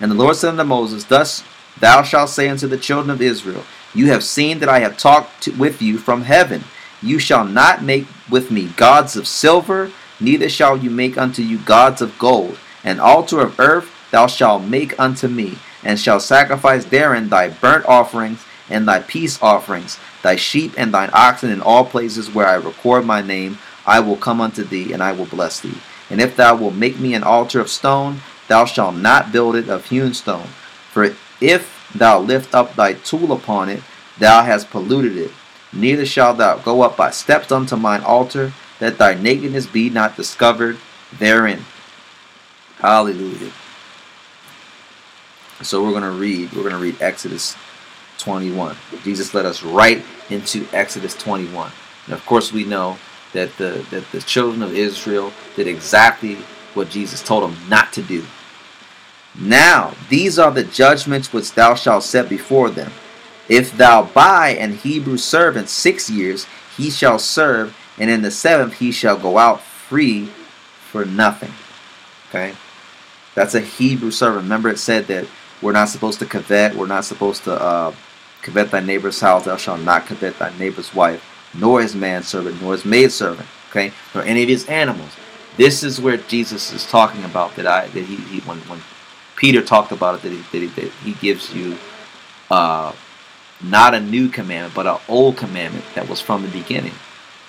And the Lord said unto Moses, Thus thou shalt say unto the children of Israel, You have seen that I have talked to, with you from heaven. You shall not make with me gods of silver, neither shall you make unto you gods of gold. An altar of earth thou shalt make unto me, and shalt sacrifice therein thy burnt offerings and thy peace offerings, thy sheep and thine oxen in all places where I record my name, I will come unto thee, and I will bless thee. And if thou wilt make me an altar of stone, thou shalt not build it of hewn stone. For if thou lift up thy tool upon it, thou hast polluted it. Neither shalt thou go up by steps unto mine altar, that thy nakedness be not discovered therein. Hallelujah. So we're going to read, we're going to read Exodus 21. Jesus led us right into Exodus 21. And of course we know that the that the children of Israel did exactly what Jesus told them not to do. Now, these are the judgments which thou shalt set before them. If thou buy an Hebrew servant six years, he shall serve, and in the seventh he shall go out free for nothing. Okay? That's a Hebrew servant. Remember, it said that we're not supposed to covet, we're not supposed to uh, covet thy neighbor's house, thou shalt not covet thy neighbor's wife, nor his manservant, nor his maidservant, okay, nor any of his animals. This is where Jesus is talking about that I that he, he when when Peter talked about it that he that he, that he gives you uh, not a new commandment but an old commandment that was from the beginning.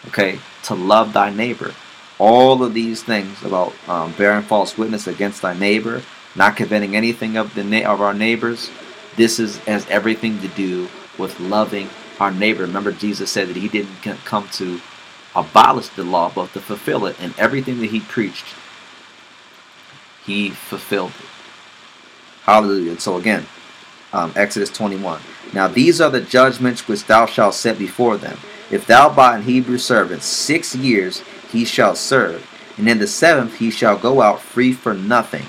Okay, to love thy neighbor. All of these things about um, bearing false witness against thy neighbor, not coveting anything of the na- of our neighbors. This is has everything to do with loving our neighbor. Remember, Jesus said that he didn't come to abolish the law, but to fulfill it. And everything that he preached, he fulfilled it. Hallelujah. So again, um, Exodus 21. Now these are the judgments which thou shalt set before them. If thou buy an Hebrew servant six years, he shall serve, and in the seventh he shall go out free for nothing.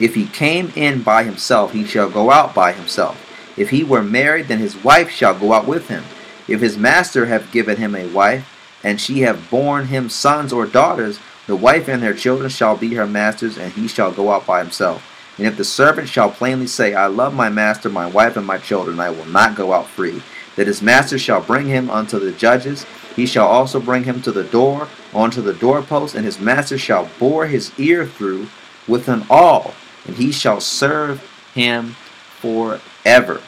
If he came in by himself, he shall go out by himself. If he were married, then his wife shall go out with him. If his master have given him a wife, and she have borne him sons or daughters, the wife and their children shall be her master's, and he shall go out by himself. And if the servant shall plainly say, I love my master, my wife, and my children, I will not go out free, that his master shall bring him unto the judges, he shall also bring him to the door, unto the doorpost, and his master shall bore his ear through with an awl, and he shall serve him forever.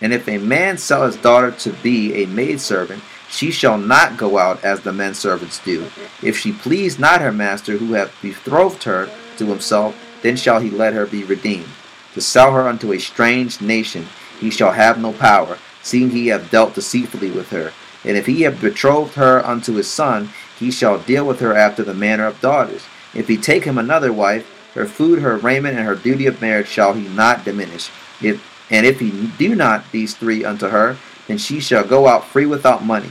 And if a man sell his daughter to be a maidservant, she shall not go out as the men servants do. If she please not her master who hath betrothed her to himself, then shall he let her be redeemed. To sell her unto a strange nation, he shall have no power, seeing he hath dealt deceitfully with her. And if he have betrothed her unto his son, he shall deal with her after the manner of daughters. If he take him another wife, her food, her raiment, and her duty of marriage shall he not diminish. If, and if he do not these three unto her, then she shall go out free without money.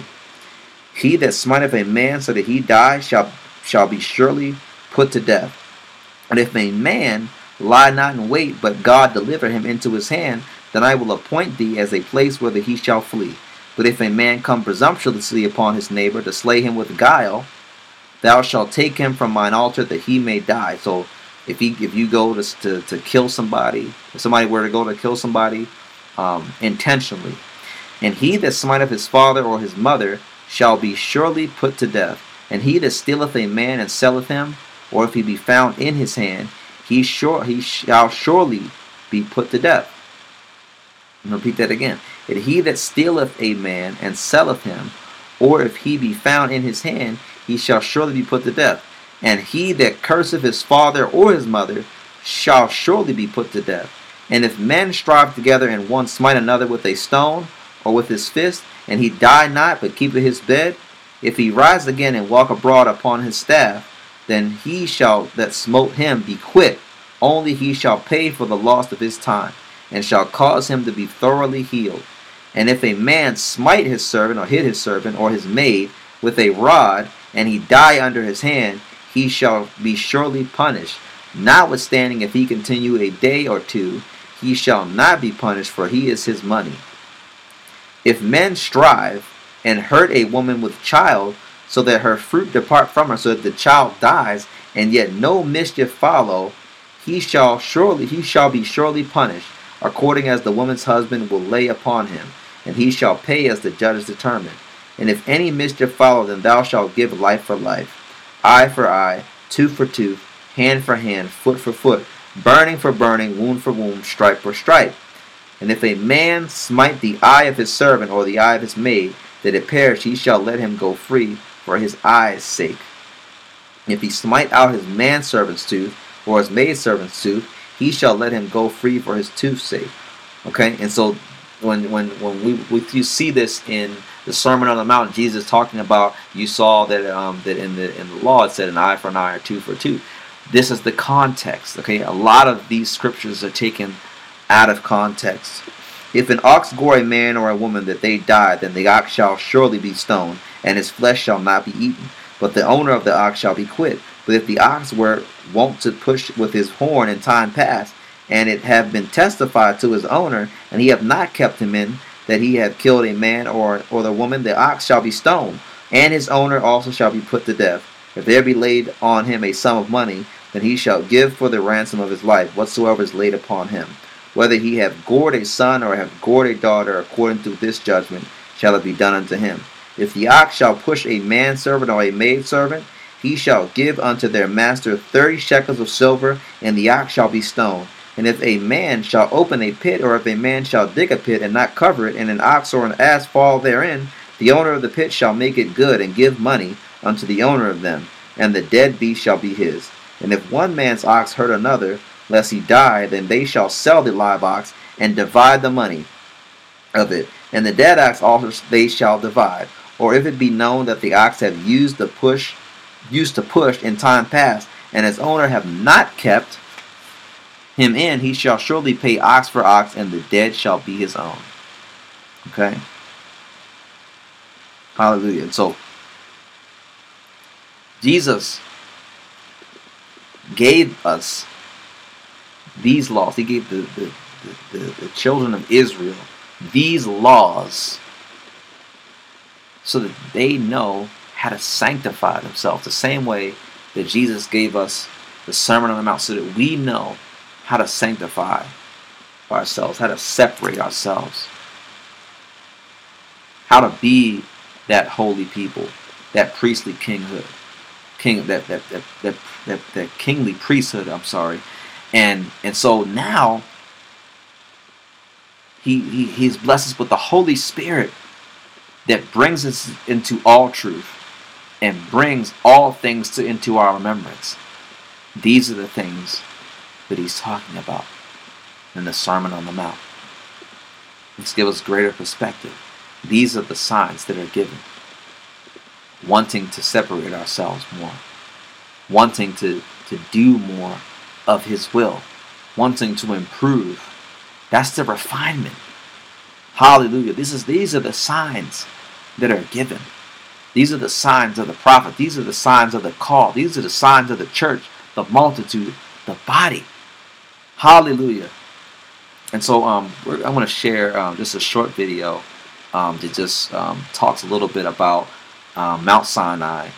He that smiteth a man so that he die shall shall be surely put to death. And if a man lie not in wait, but God deliver him into his hand, then I will appoint thee as a place whither he shall flee. But if a man come presumptuously upon his neighbor to slay him with guile, thou shalt take him from mine altar that he may die. So if he if you go to to, to kill somebody, if somebody were to go to kill somebody um, intentionally, and he that smiteth his father or his mother shall be surely put to death. And he that stealeth a man and selleth him, or if he be found in his hand, he sure he shall surely be put to death. And repeat that again. And he that stealeth a man and selleth him, or if he be found in his hand, he shall surely be put to death. And he that curseth his father or his mother shall surely be put to death. And if men strive together and one smite another with a stone or with his fist, and he die not but keepeth his bed, if he rise again and walk abroad upon his staff, then he shall that smote him be quit, only he shall pay for the loss of his time, and shall cause him to be thoroughly healed. And if a man smite his servant, or hit his servant, or his maid, with a rod, and he die under his hand, he shall be surely punished. Notwithstanding, if he continue a day or two, he shall not be punished, for he is his money. If men strive and hurt a woman with child, so that her fruit depart from her, so that the child dies, and yet no mischief follow, he shall surely he shall be surely punished, according as the woman's husband will lay upon him, and he shall pay as the judges determine. And if any mischief follow, then thou shalt give life for life, eye for eye, tooth for tooth, hand for hand, foot for foot, burning for burning, wound for wound, stripe for stripe. And if a man smite the eye of his servant or the eye of his maid, that it perish, he shall let him go free for his eye's sake. If he smite out his manservant's tooth or his maidservant's tooth, he shall let him go free for his tooth's sake. Okay, and so when when when we, we you see this in the Sermon on the Mount, Jesus talking about you saw that um, that in the in the law it said an eye for an eye or two for two. This is the context. Okay, a lot of these scriptures are taken out of context. If an ox gore a man or a woman that they die, then the ox shall surely be stoned, and his flesh shall not be eaten. But the owner of the ox shall be quit. But if the ox were wont to push with his horn in time past, and it have been testified to his owner, and he have not kept him in, that he have killed a man or, or the woman, the ox shall be stoned, and his owner also shall be put to death. If there be laid on him a sum of money, then he shall give for the ransom of his life whatsoever is laid upon him. Whether he have gored a son or have gored a daughter, according to this judgment, shall it be done unto him. If the ox shall push a manservant or a maidservant, he shall give unto their master thirty shekels of silver, and the ox shall be stoned. And if a man shall open a pit, or if a man shall dig a pit and not cover it, and an ox or an ass fall therein, the owner of the pit shall make it good and give money unto the owner of them, and the dead beast shall be his. And if one man's ox hurt another, lest he die, then they shall sell the live ox and divide the money of it. And the dead ox also they shall divide. Or if it be known that the ox have used the push, used to push in time past, and his owner have not kept him in, he shall surely pay ox for ox, and the dead shall be his own. Okay? Hallelujah. So, Jesus gave us these laws. He gave the, the, the, the, the children of Israel these laws so that they know how to sanctify themselves the same way that Jesus gave us the Sermon on the Mount so that we know how to sanctify ourselves, how to separate ourselves, how to be that holy people, that priestly kinghood, king that that that that, that, that kingly priesthood. I'm sorry, and and so now he, he he's blessed us with the Holy Spirit that brings us into all truth and brings all things to, into our remembrance. These are the things that he's talking about in the Sermon on the Mount. Let's give us greater perspective. These are the signs that are given. Wanting to separate ourselves more, wanting to, to do more of His will, wanting to improve. That's the refinement. Hallelujah. This is these are the signs that are given. These are the signs of the prophet. These are the signs of the call. These are the signs of the church, the multitude, the body. Hallelujah. And so um, I want to share um, just a short video um, that just um, talks a little bit about um, Mount Sinai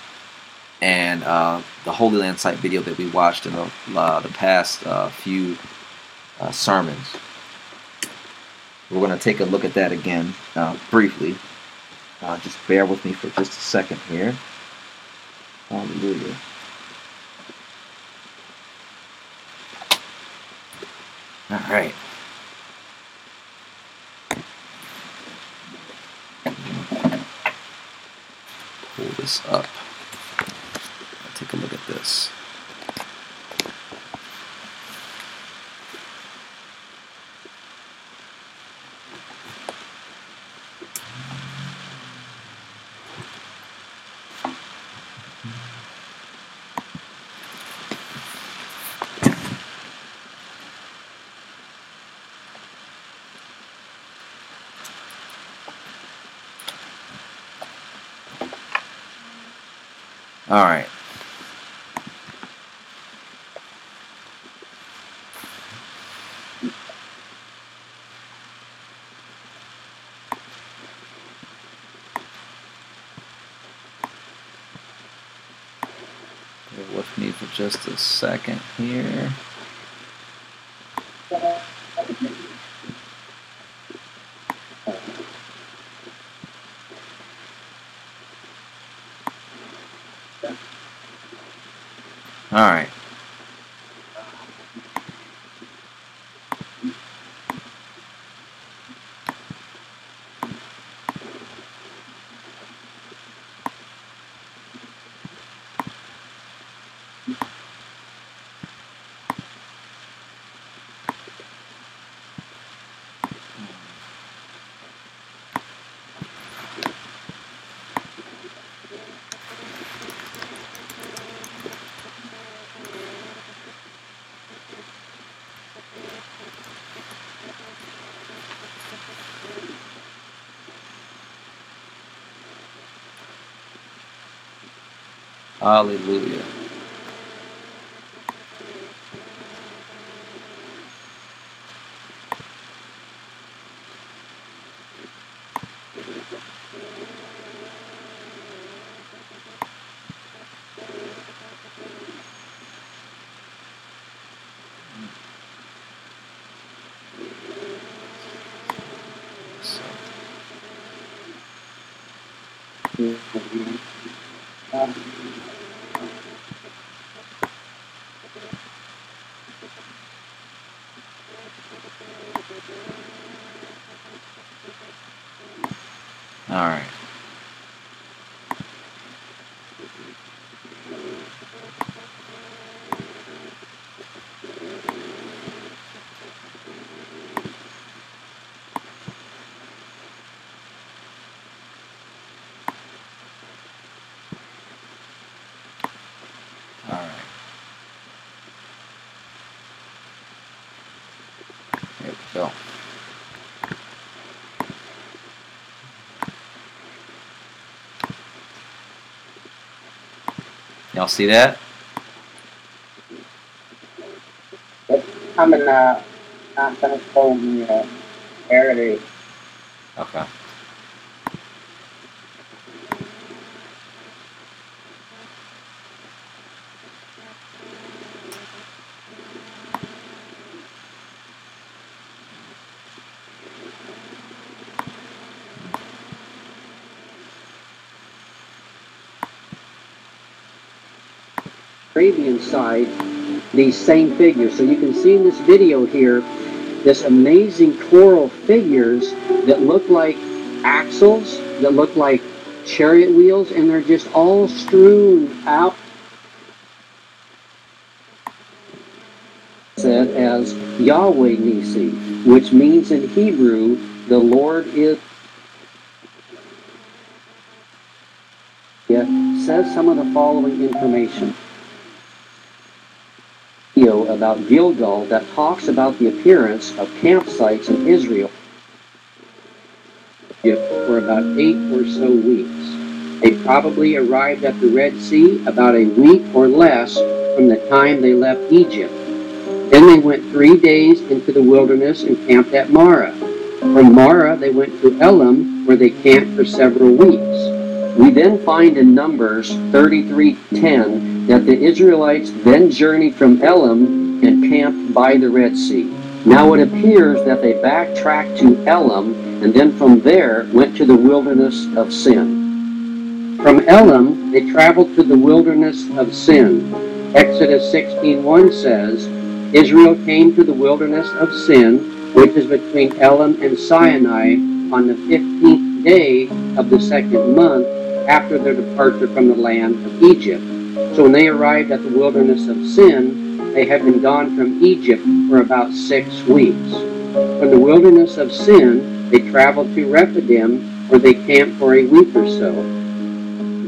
and uh, the Holy Land site video that we watched in the, uh, the past uh, few uh, sermons. We're going to take a look at that again uh, briefly. Uh, just bear with me for just a second here. Hallelujah. All right. Pull this up. Take a look at this. All right. With me for just a second here. All right. Hallelujah. So, all right. All right. There we go. Y'all see that? I'm in uh, not gonna hold me uh, area. Okay. Arabian side, these same figures. So you can see in this video here, this amazing coral figures that look like axles, that look like chariot wheels, and they're just all strewn out. Said as Yahweh Nisi, which means in Hebrew the Lord is yeah, says some of the following information about Gilgal that talks about the appearance of campsites in Israel for about eight or so weeks. They probably arrived at the Red Sea about a week or less from the time they left Egypt. Then they went three days into the wilderness and camped at Marah. From Marah, they went to Elim, where they camped for several weeks. We then find in Numbers 33:10 that the Israelites then journeyed from Elim and camped by the Red Sea. Now it appears that they backtracked to Elim and then from there went to the wilderness of Sin. From Elim, they traveled to the wilderness of Sin. Exodus 16:1 says, Israel came to the wilderness of Sin, which is between Elim and Sinai, on the 15th day of the second month after their departure from the land of Egypt. So when they arrived at the wilderness of Sin, they had been gone from Egypt for about six weeks. From the wilderness of Sin, they traveled to Rephidim, where they camped for a week or so.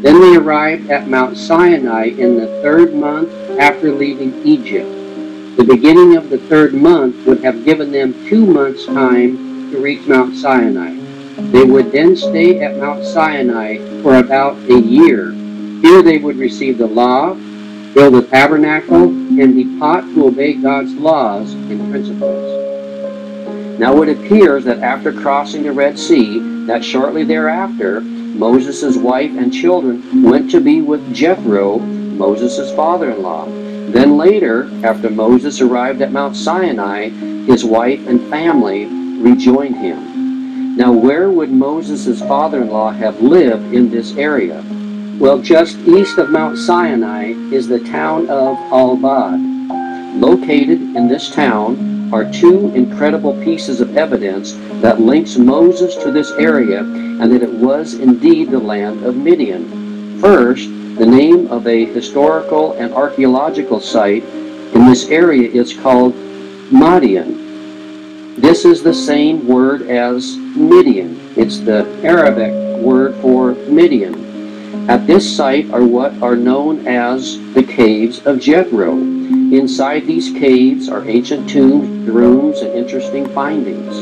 Then they arrived at Mount Sinai in the third month after leaving Egypt. The beginning of the third month would have given them two months' time to reach Mount Sinai. They would then stay at Mount Sinai for about a year. Here they would receive the law, build a tabernacle, and be taught to obey God's laws and principles. Now it appears that after crossing the Red Sea, that shortly thereafter, Moses' wife and children went to be with Jethro, Moses' father-in-law. Then later, after Moses arrived at Mount Sinai, his wife and family rejoined him. Now where would Moses' father-in-law have lived in this area? Well, just east of Mount Sinai is the town of Al-Bad. Located in this town are two incredible pieces of evidence that links Moses to this area and that it was indeed the land of Midian. First, the name of a historical and archaeological site in this area is called Madian. This is the same word as Midian. It's the Arabic word for Midian. At this site are what are known as the Caves of Jethro. Inside these caves are ancient tombs, rooms, and interesting findings.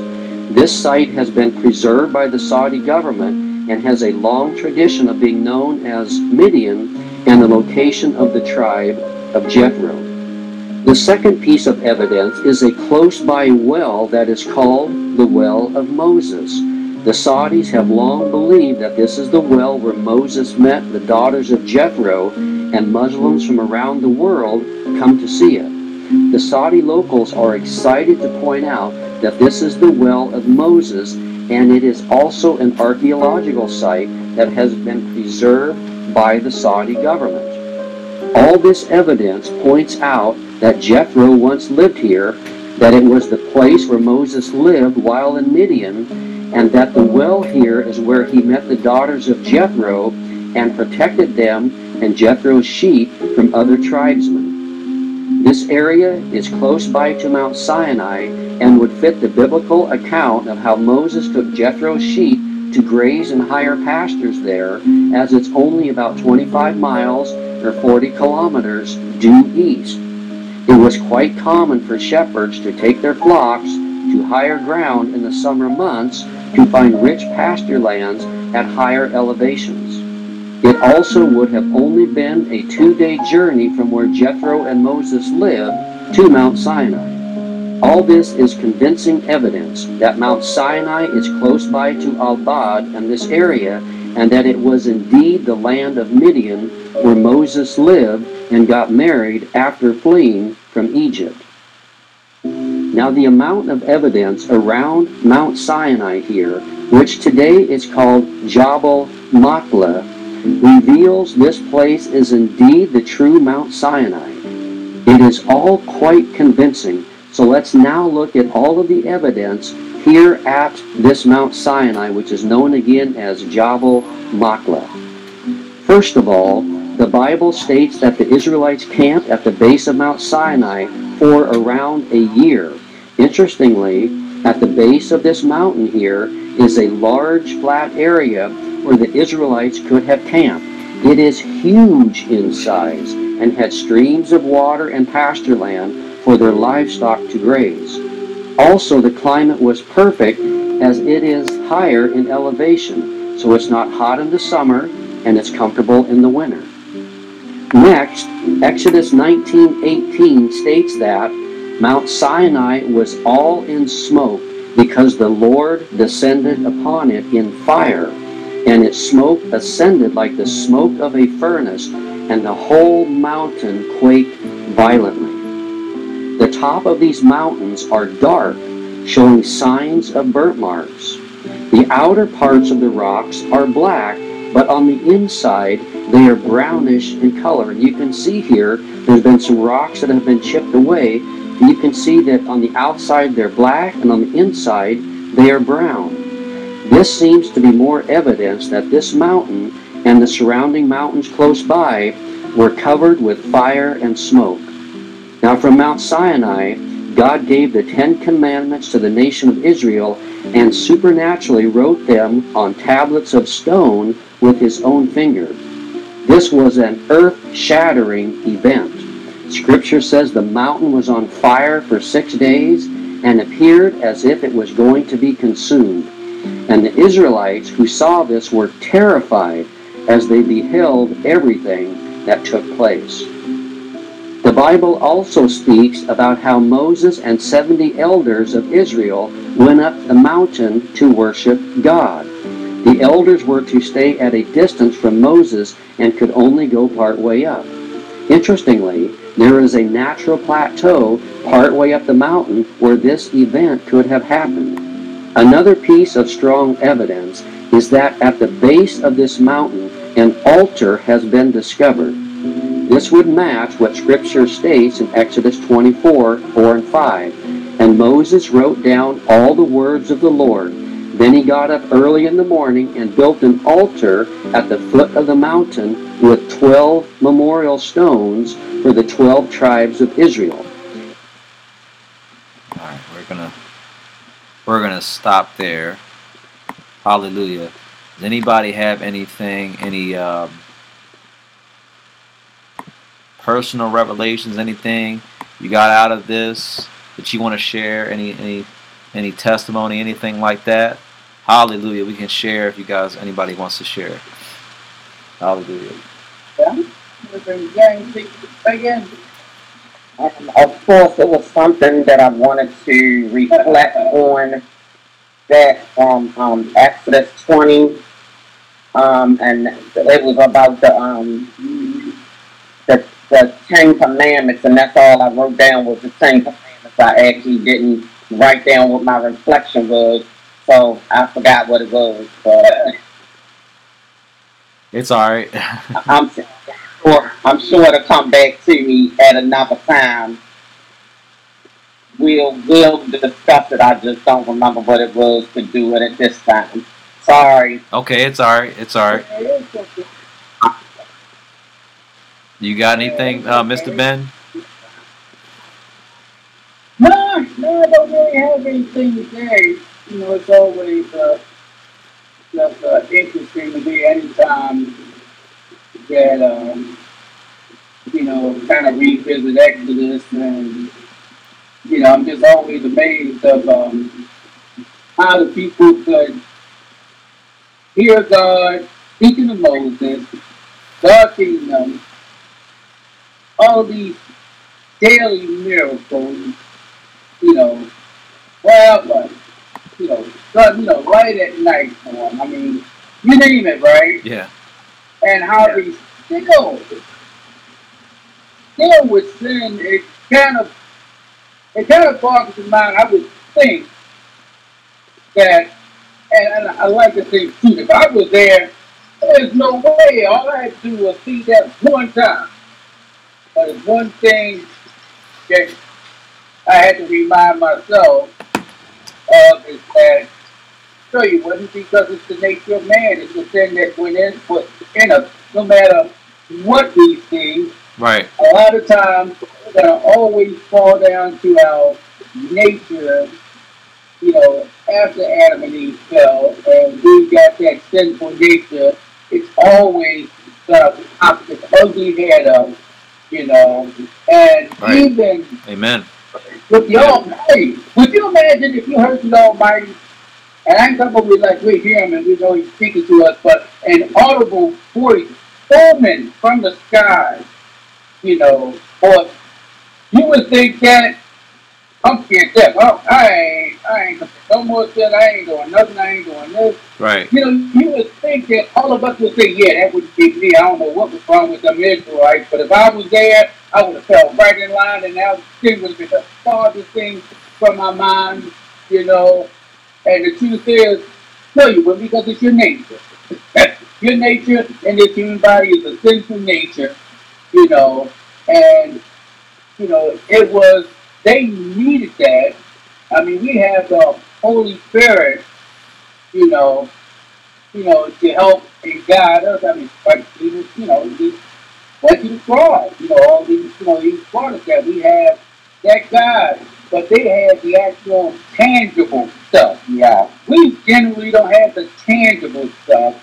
This site has been preserved by the Saudi government and has a long tradition of being known as Midian and the location of the tribe of Jethro. The second piece of evidence is a close by well that is called the Well of Moses. The Saudis have long believed that this is the well where Moses met the daughters of Jethro, and Muslims from around the world come to see it. The Saudi locals are excited to point out that this is the well of Moses, and it is also an archaeological site that has been preserved by the Saudi government. All this evidence points out that Jethro once lived here, that it was the place where Moses lived while in Midian, and that the well here is where he met the daughters of Jethro and protected them and Jethro's sheep from other tribesmen. This area is close by to Mount Sinai and would fit the biblical account of how Moses took Jethro's sheep to graze in higher pastures there, as it's only about 25 miles or 40 kilometers due east. It was quite common for shepherds to take their flocks to higher ground in the summer months to find rich pasture lands at higher elevations. It also would have only been a two-day journey from where Jethro and Moses lived to Mount Sinai. All this is convincing evidence that Mount Sinai is close by to Al-Bad and this area, and that it was indeed the land of Midian where Moses lived and got married after fleeing from Egypt. Now, the amount of evidence around Mount Sinai here, which today is called Jabal Makla, reveals this place is indeed the true Mount Sinai. It is all quite convincing. So let's now look at all of the evidence here at this Mount Sinai, which is known again as Jabal Makla. First of all, the Bible states that the Israelites camped at the base of Mount Sinai for around a year. Interestingly, At the base of this mountain here is a large flat area where the Israelites could have camped. It is huge in size and had streams of water and pasture land for their livestock to graze. Also, the climate was perfect as it is higher in elevation, so it's not hot in the summer and it's comfortable in the winter. Next, Exodus 19:18 states that Mount Sinai was all in smoke because the Lord descended upon it in fire, and its smoke ascended like the smoke of a furnace, and the whole mountain quaked violently. The top of these mountains are dark, showing signs of burnt marks. The outer parts of the rocks are black, but on the inside they are brownish in color. And you can see here there's been some rocks that have been chipped away. And you can see that on the outside they're black and on the inside they are brown. This seems to be more evidence that this mountain and the surrounding mountains close by were covered with fire and smoke. Now, from Mount Sinai, God gave the Ten Commandments to the nation of Israel and supernaturally wrote them on tablets of stone with his own finger. This was an earth shattering event. Scripture says the mountain was on fire for six days and appeared as if it was going to be consumed. And the Israelites who saw this were terrified as they beheld everything that took place. The Bible also speaks about how Moses and 70 elders of Israel went up the mountain to worship God. The elders were to stay at a distance from Moses and could only go part way up. Interestingly, there is a natural plateau part way up the mountain where this event could have happened. Another piece of strong evidence is that at the base of this mountain, an altar has been discovered. This would match what Scripture states in Exodus 24 4 and 5. And Moses wrote down all the words of the Lord. Then he got up early in the morning and built an altar at the foot of the mountain with 12 memorial stones for the 12 tribes of Israel. All right, we're gonna we're gonna stop there. Hallelujah. Does anybody have anything, any um, personal revelations, anything you got out of this that you want to share? Any any any testimony, anything like that? Hallelujah. We can share if you guys anybody wants to share. Hallelujah. Yeah. Um, of course, it was something that I wanted to reflect on that from um, Exodus 20, um, and it was about the, um, the the Ten Commandments, and that's all I wrote down was the Ten Commandments. I actually didn't write down what my reflection was, so I forgot what it was. But It's all right. I'm sure I'm sure it'll come back to me at another time. We'll we'll discuss it. I just don't remember what it was to do it at this time. Sorry. okay, it's all right. It's all right. You got anything, uh, Mr. Ben? No, no, I don't really have anything to say. You know, it's always uh, just uh, interesting to me anytime that, um, you know, kind of revisit Exodus and, you know, I'm just always amazed of um, how the people could hear God speaking to Moses, God feeding them, all these daily miracles, you know, wherever, you know, God, you know, right at night for them. I mean, you name it, right? Yeah. And how they still, still with sin, it kind of, it kind of boggles the mind. I would think that, and, and I like to think too, if I was there, there's no way. All I had to do was see that one time. But it's one thing that I had to remind myself of is that so you wasn't because it's the nature of man, it's the thing that went in put in us. No matter what these things, Right. a lot of times we're gonna always fall down to our nature you know, after Adam and Eve fell and we got that sinful nature, it's always the pop this ugly head up, you know, and Right. even Amen. With the Almighty. Would you imagine if you heard the Almighty? And I'm talking about like we hear him and we know he's speaking to us, but an audible voice booming from the sky, you know, or you would think that I'm scared death. Oh, I ain't, I ain't no more sin. I ain't doing nothing. I ain't doing this. Right. You know, you would think that all of us would say, yeah, that would be me. I don't know what was wrong with them Israelites, but if I was there, I would have fell right in line, and that thing would have been the farthest thing from my mind, you know. And the truth is, no, you wouldn't because it's your nature. your nature and this human body is a sinful nature, you know. And, you know, it was, they needed that. I mean, we have the Holy Spirit, you know, you know, to help and guide us. I mean, like Jesus, you know, he went to the cross. You know, all these, you know, these us that we have that God, but they had the actual tangible stuff. Yeah. We generally don't have the tangible stuff.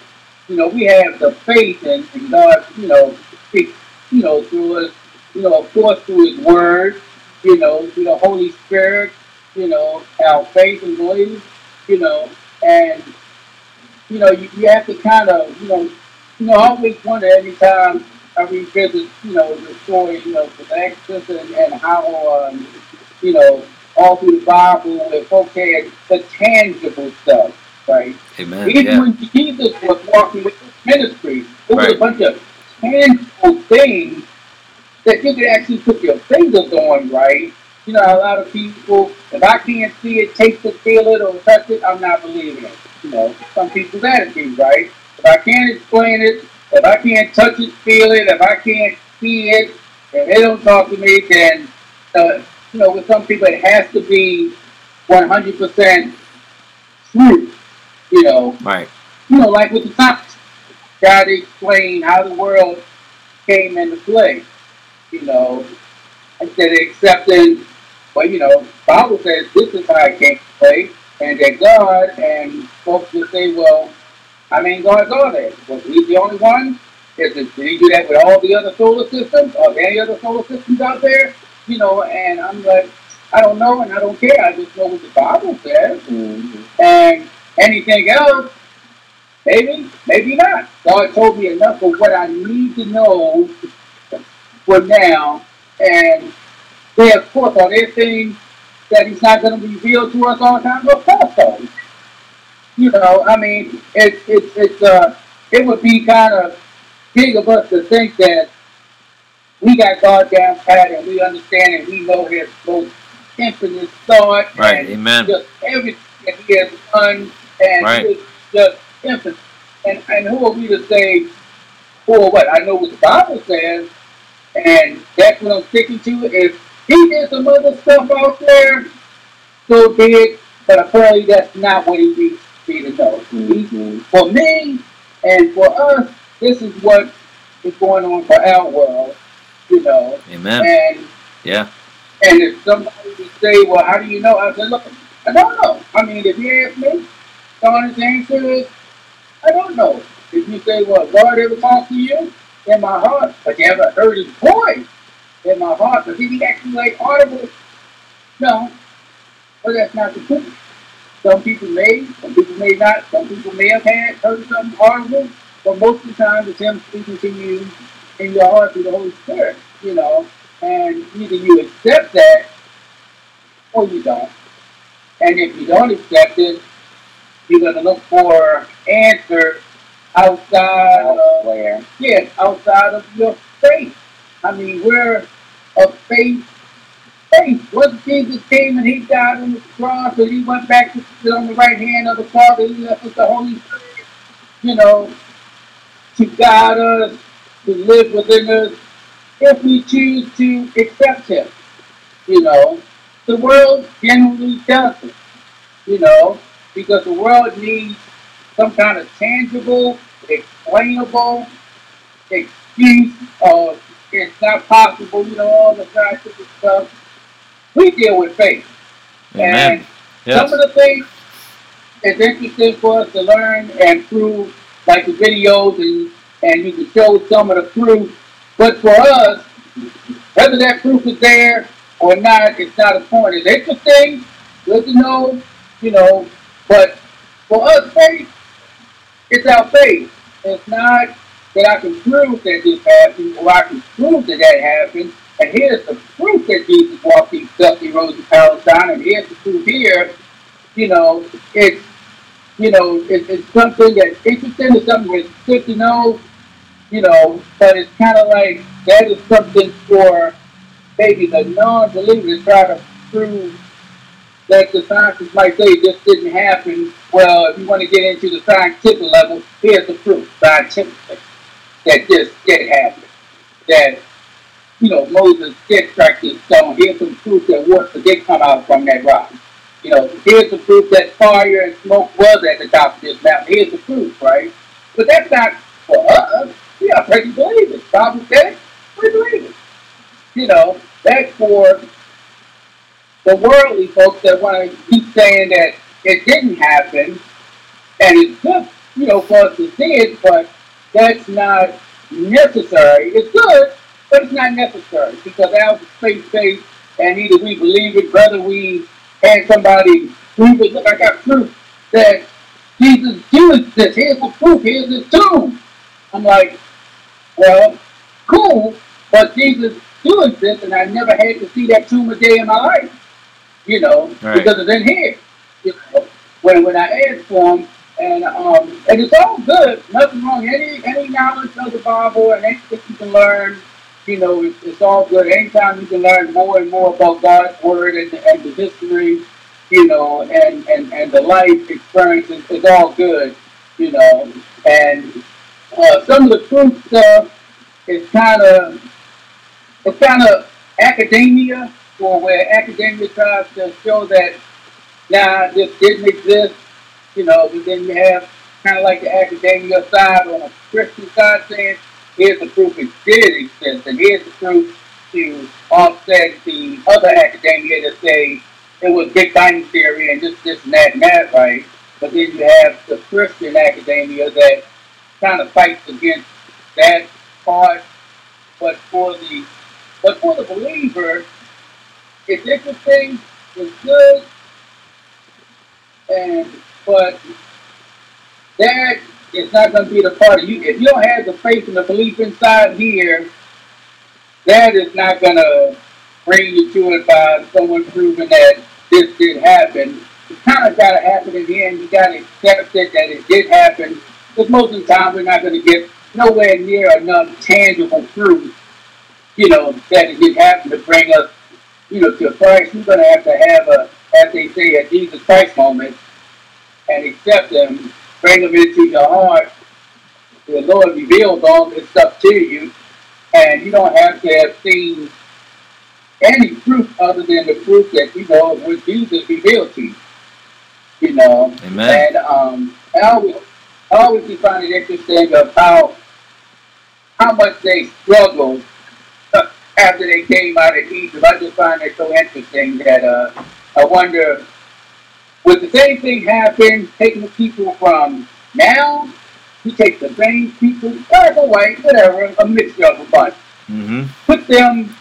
You know, we have the faith in, in God, you know, speak, you know, through us, you know, of course through his word, you know, through the Holy Spirit, you know, our faith and belief, you know, and you know, you, you have to kind of, you know, you know, I always wonder every time I revisit, you know, the story, you know, the Exodus and, and how, um, you know, all through the Bible, folks had the tangible stuff, right? Amen. Even Yeah. when Jesus was walking with his ministry, it was Right. a bunch of tangible things that you can actually put your fingers on, right? You know, a lot of people, if I can't see it, taste it, feel it, or touch it, I'm not believing it. You know, some people's attitude, right? If I can't explain it, if I can't touch it, feel it, if I can't see it, if they don't talk to me, then, uh, you know, with some people, it has to be 100% true. You know, Right. you know, like with the science, try to explain how the world came into play. You know, instead of accepting, well, you know, Bible says this is how it came to play, and that God and folks will say, well, I mean, God's all there. Was he the only one? Is it, did he do that with all the other solar systems? There any other solar systems out there? You know, and I'm like, I don't know, and I don't care. I just know what the Bible says. Mhm. And anything else, maybe, maybe not. God told me enough of what I need to know for now. And there, of course, are there things that He's not going to reveal to us all the time? Of course, so. You know, I mean, it's it's it's uh, it would be kind of big of us to think that we got God down pat and we understand and we know His most infinite thought Right. and Amen. just everything that he has done and Right. it's just infinite. And and who are we to say or what? I know what the Bible says and that's what I'm sticking to. If he did some other stuff out there, so be it. But apparently that's not what he needs me to know. Mhm. for me and for us, this is what is going on for our world, you know. Amen. And Yeah. and if somebody would say, well, how do you know? I said, look, I don't know. I mean, if you ask me, the honest answer is, I don't know. If you say, well, God ever talked to you in my heart, but you ever heard his voice in my heart, but did he actually like audible? No. But that's not the truth. Some people may, some people may not, some people may have had heard something audible, but most of the time it's him speaking to you in your heart through the Holy Spirit, you know. And either you accept that or you don't. And if you don't accept it, you're going to look for answers outside of, Elsewhere. yeah, outside of your faith. I mean, we're a faith. Faith. Once Jesus came and he died on the cross and he went back to sit on the right hand of the Father, he left us the Holy Spirit, you know, to guide us, to live within us, if we choose to accept him. You know, the world generally doesn't, you know, because the world needs some kind of tangible, explainable excuse or it's not possible, you know, all the scientific stuff. We deal with faith. Amen. And Some of the things it's interesting for us to learn and prove, like the videos, and and you can show some of the proof. But for us, whether that proof is there or not, it's not a point. It's interesting, good to know, you know. But for us, faith, it's our faith. It's not that I can prove that this happened or I can prove that that happened. And here's the proof that Jesus walked these dusty roads of Palestine, and here's the proof here. You know, it's you know, it, it's something that's interesting, it's something that's good to know, you know, but it's kind of like that is something for maybe the non-believer to try to prove that the scientists might say this didn't happen. Well, if you want to get into the scientific level, here's the proof scientifically that this did happen. That, you know, Moses did strike this stone. Here's some proof that water did come out from that rock. You know, here's the proof that fire and smoke was at the top of this mountain. Here's the proof, right? But that's not for us. We are pretty believers. Bible says we believe it. You know, that's for the worldly folks that want to keep saying that it didn't happen, and it's good, you know, for us to see it, but that's not necessary. It's good, but it's not necessary because ours is faith based, and either we believe it, whether we had somebody prove it. Look, I got proof that Jesus did this. Here's the proof. Here's the tomb. I'm like, well, cool, but Jesus doing this, and I never had to see that tomb a day in my life. You know, Right. because it's in here. You know, when when I asked for him, and um, and it's all good, nothing wrong. Any any knowledge of the Bible and anything you can learn, you know, it's, it's all good. Anytime you can learn more and more about God's word and, and the history, you know, and, and, and the life experiences, it's all good, you know. And uh, some of the truth stuff is kind of it's kind of academia, or where academia tries to show that nah, this didn't exist, you know. But then you have kind of like the academia side on a Christian side saying, here's the proof it did exist, and here's the proof to offset the other academia that say it was Big Bang Theory and this, this, and that, and that, right? But then you have the Christian academia that kind of fights against that part. But for the but for the believer, it's interesting, it's good, and but that is not going to be the part of you. If you don't have the faith and the belief inside here, that is not going to bring you to it by someone proving that this did happen. It kind of got to happen in the end. You got to accept it that it did happen. Because most of the time, we're not going to get nowhere near enough tangible proof, you know, that it did happen to bring us, you know, to Christ. We're going to have to have a, as they say, a Jesus Christ moment and accept Him, bring Him into your heart. The Lord reveals all this stuff to you, and you don't have to have seen any proof other than the proof that you know what Jesus revealed to you. You know, Amen. and um, I always, I always find it interesting of how how much they struggled after they came out of Egypt. I just find it so interesting that uh, I wonder would the same thing happen taking the people from now? You take the same people, black or white, whatever, a mixture of a bunch. Mm-hmm. Put them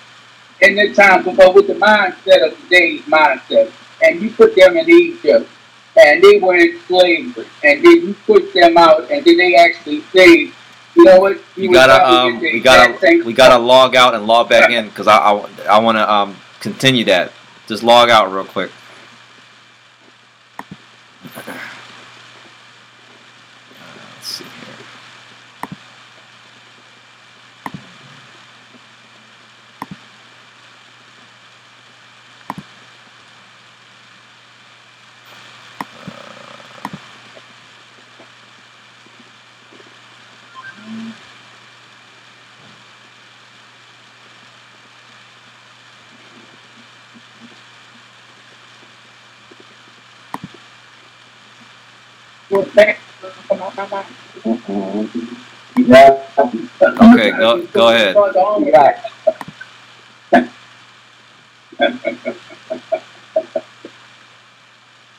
in their time, but with the mindset of today's mindset, and you put them in Egypt, and they were in slavery, and then you put them out, and then they actually say, you know what? You would gotta um, we gotta we gotta log out and log back in because I I, I want to um continue that. Just log out real quick. Okay, go- go ahead.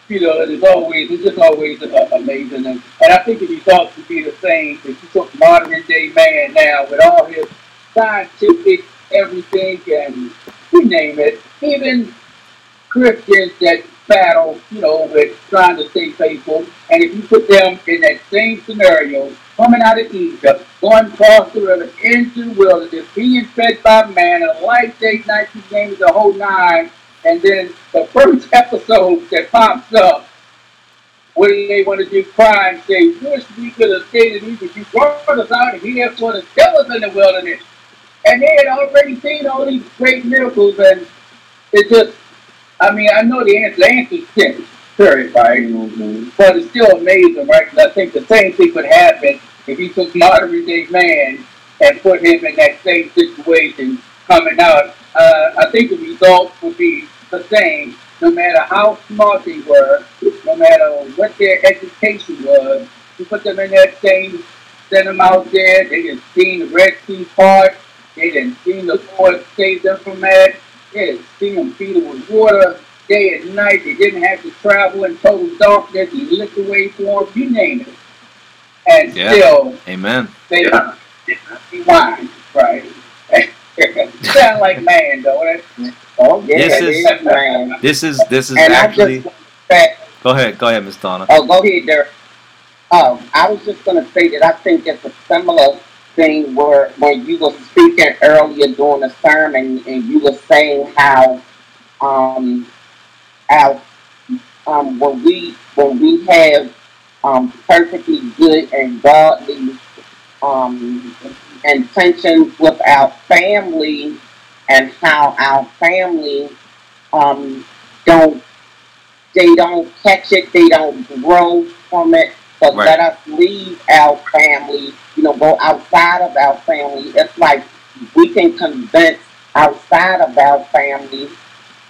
You know, it is always, it's just always amazing. And, and I think the results would be the same if you took modern day man now with all his scientific everything and you name it, even Christians that battle, you know, with trying to stay faithful. And if you put them in that same scenario, coming out of Egypt, going across the river into the wilderness, being fed by man, a life day, night, games, the whole nine, and then the first episode that pops up, what do they want to do? And say, wish we could have stayed in Egypt. You brought us out here for to kill us in the wilderness. And they had already seen all these great miracles, and it just, I mean, I know the answer, the answer's simple, period, right? Mm-hmm. But it's still amazing, right? Because I think the same thing would happen if you took modern day man and put him in that same situation coming out. Uh, I think the results would be the same, no matter how smart they were, no matter what their education was. You put them in that same, send them out there. They didn't see the Red Sea part. They didn't see the Lord save them from that. They didn't see them feed them with water day and night. They didn't have to travel in total darkness. He lit the way for them. You name it. And Yeah. still, Amen. they don't be wine, right? Sound like man, though. That's, Oh, yeah, This it is- is, man. This is this is And actually. just say, Go ahead. Go ahead, Miss Donna. oh, go ahead, Derek. Oh, I was just going to say that I think it's a similar thing where, where you were speaking earlier during the sermon and you were saying how, um, how, um, when we, when we have, um, perfectly good and godly, um, intentions with our family and how our family, um, don't they don't catch it, they don't grow from it. But Right. let us leave our family, you know, go outside of our family. It's like we can convince outside of our family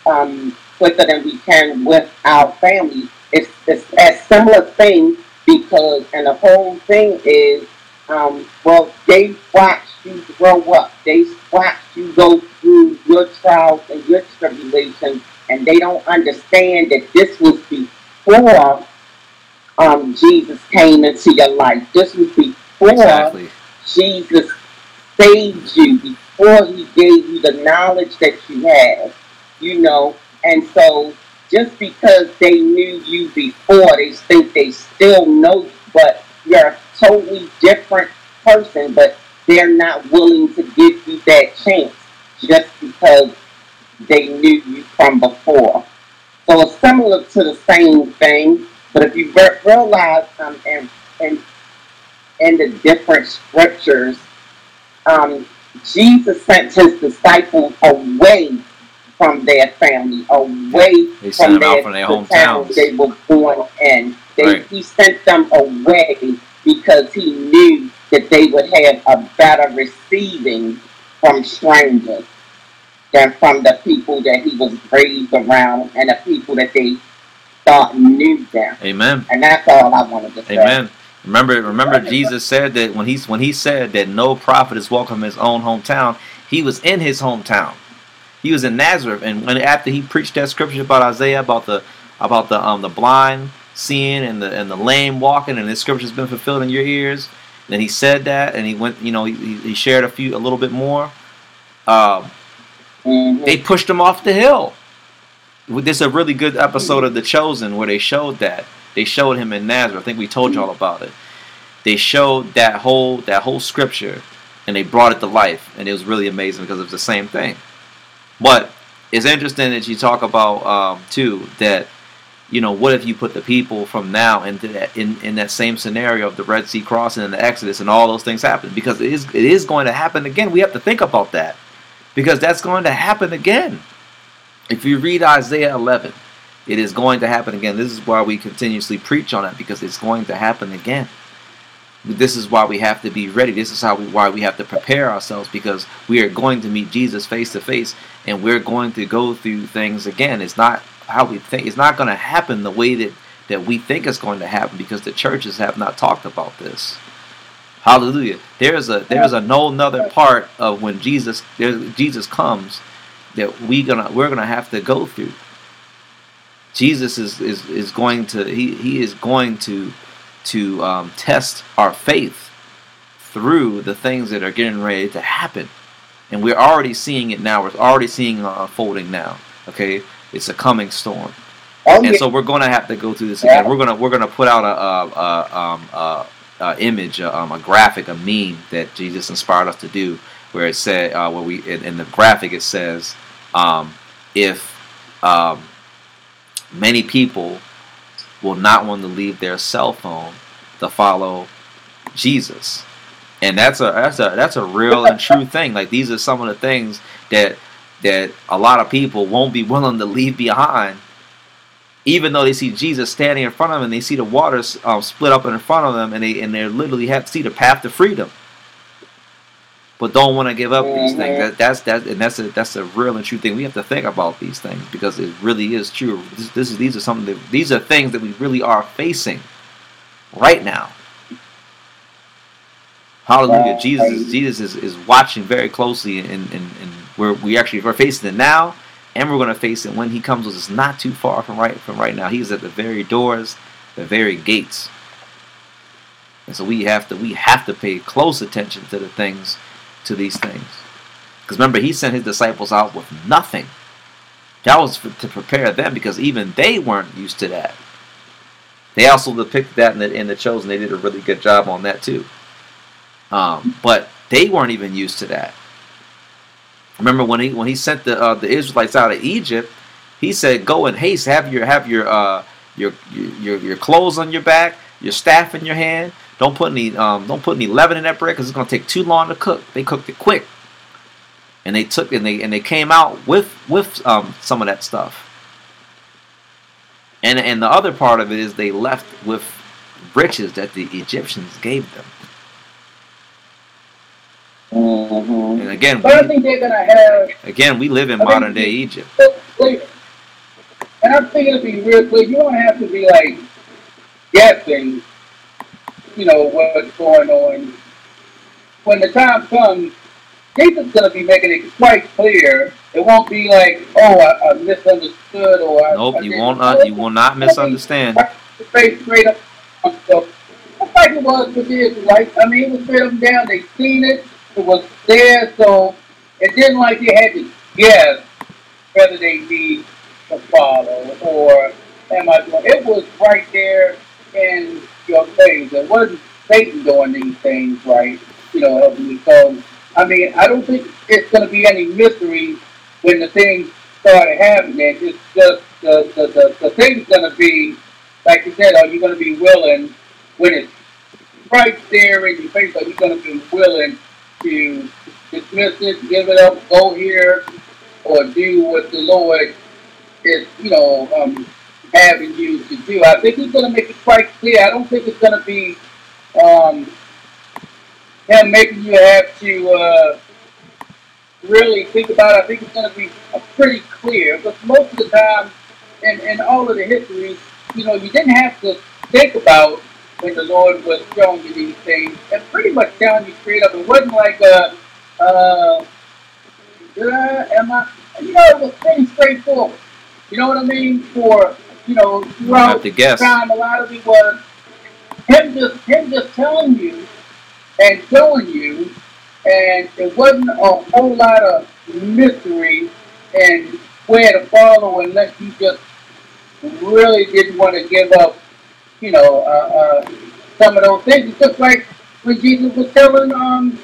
um, quicker than we can with our family. It's, it's a similar thing because, and the whole thing is, um, well, they watch you grow up. They watch you go through your trials and your tribulations and they don't understand that this was before um, Jesus came into your life. This was before Exactly. Jesus saved you, before he gave you the knowledge that you have, you know. And so just because they knew you before, they think they still know you, but you're a totally different person, but they're not willing to give you that chance just because they knew you from before. So it's similar to the same thing, but if you re- realize um, in, in, in the different scriptures, um, Jesus sent his disciples away from their family, away They from their, from their the town they were born in. They, Right. He sent them away because he knew that they would have a better receiving from strangers than from the people that he was raised around and the people that they thought knew them. Amen. And that's all I wanted to say. Amen. Remember, remember, Jesus said that when he's when he said that no prophet is welcome in his own hometown, he was in his hometown. He was in Nazareth, and when after he preached that scripture about Isaiah about the about the um the blind seeing and the and the lame walking, and this scripture's been fulfilled in your ears. Then he said that, and he went, you know, he, he shared a few a little bit more. Um, Mhm. they pushed him off the hill. This is a really good episode of The Chosen where they showed that. They showed him in Nazareth. I think we told y'all about it. They showed that whole that whole scripture and they brought it to life, and it was really amazing because it was the same thing. But it's interesting that you talk about um, too that you know what if you put the people from now into that in, in that same scenario of the Red Sea crossing and the Exodus and all those things happen because it is it is going to happen again. We have to think about that because that's going to happen again. If you read Isaiah 11, it is going to happen again. This is why we continuously preach on it because it's going to happen again. This is why we have to be ready. This is how we, why we have to prepare ourselves because we are going to meet Jesus face to face and we're going to go through things again. It's not how we think. It's not going to happen the way that that we think it's going to happen because the churches have not talked about this. Hallelujah. There's a there's a no another part of when Jesus Jesus comes that we gonna we're gonna have to go through. Jesus is, is, is going to he, he is going to to um, test our faith through the things that are getting ready to happen, and we're already seeing it now. We're already seeing it unfolding now. Okay, it's a coming storm, Oh, and so we're to have to go through this again. We're gonna we're gonna put out a, a, a, um, a, a image, a, um, a graphic, a meme that Jesus inspired us to do, where it said uh, where we in, in the graphic it says um, if um, many people will not want to leave their cell phone to follow Jesus. And that's a that's a that's a real and true thing. Like these are some of the things that that a lot of people won't be willing to leave behind, even though they see Jesus standing in front of them and they see the waters um, split up in front of them and they and they literally have to see the path to freedom, but don't want to give up these mm-hmm. things. That, that's that and that's a that's a real and true thing. We have to think about these things because it really is true. This, this is these are some the these are things that we really are facing right now. Hallelujah. Right. Jesus Jesus is, is watching very closely and, and, and we're we actually we're facing it now and we're gonna face it when he comes with us not too far from right from right now. He's at the very doors, the very gates. And so we have to we have to pay close attention to the things to these things. Because remember he sent his disciples out with nothing. That was for, to prepare them because even they weren't used to that. They also depicted that in the in the chosen. They did a really good job on that too. Um, but they weren't even used to that. Remember when he when he sent the uh, the Israelites out of Egypt, he said, "Go in haste, have your have your uh, your, your your clothes on your back, your staff in your hand. Don't put any um, don't put any leaven in that bread because it's gonna take too long to cook. They cooked it quick, and they took and they and they came out with with um, some of that stuff. And and the other part of it is they left with riches that the Egyptians gave them. Mhm. And again, But I think they're gonna have. again we live in I modern day Egypt. And I'm thinking to be real clear, you don't have to be like guessing, you know, what's going on. When the time comes, Jesus is going to be making it quite clear. It won't be like, oh, I, I misunderstood or I. Nope, I you won't uh, you will not misunderstand. Straight, straight up. So, just like it was with Israelites. I mean, it was straight up and down. They seen it. It was there. So it didn't like they had to guess whether they need to follow or am I doing. It was right there in your face. It wasn't Satan doing these things, right? You know, helping me. So, I mean, I don't think it's going to be any mystery when the things started happening. It's just the, the, the, the thing's going to be, like you said, are you going to be willing when it's right there in your face? Are you going to be willing to dismiss it, give it up, go here, or do what the Lord is, you know, um, having you to do? I think He's going to make it quite clear. I don't think it's going to be um, Him making you have to. Uh, really think about it, I think it's going to be uh, pretty clear. But most of the time, in, in all of the histories, you know, you didn't have to think about when the Lord was showing you these things and pretty much telling you straight up. It wasn't like a, uh, did I, am I, you know, it was pretty straightforward. You know what I mean? For, you know, throughout to guess. time, a lot of it was him just, him just telling you and showing you and it wasn't a whole lot of mystery and where to follow unless you just really didn't want to give up, you know, uh, uh, some of those things. It's just like when Jesus was telling um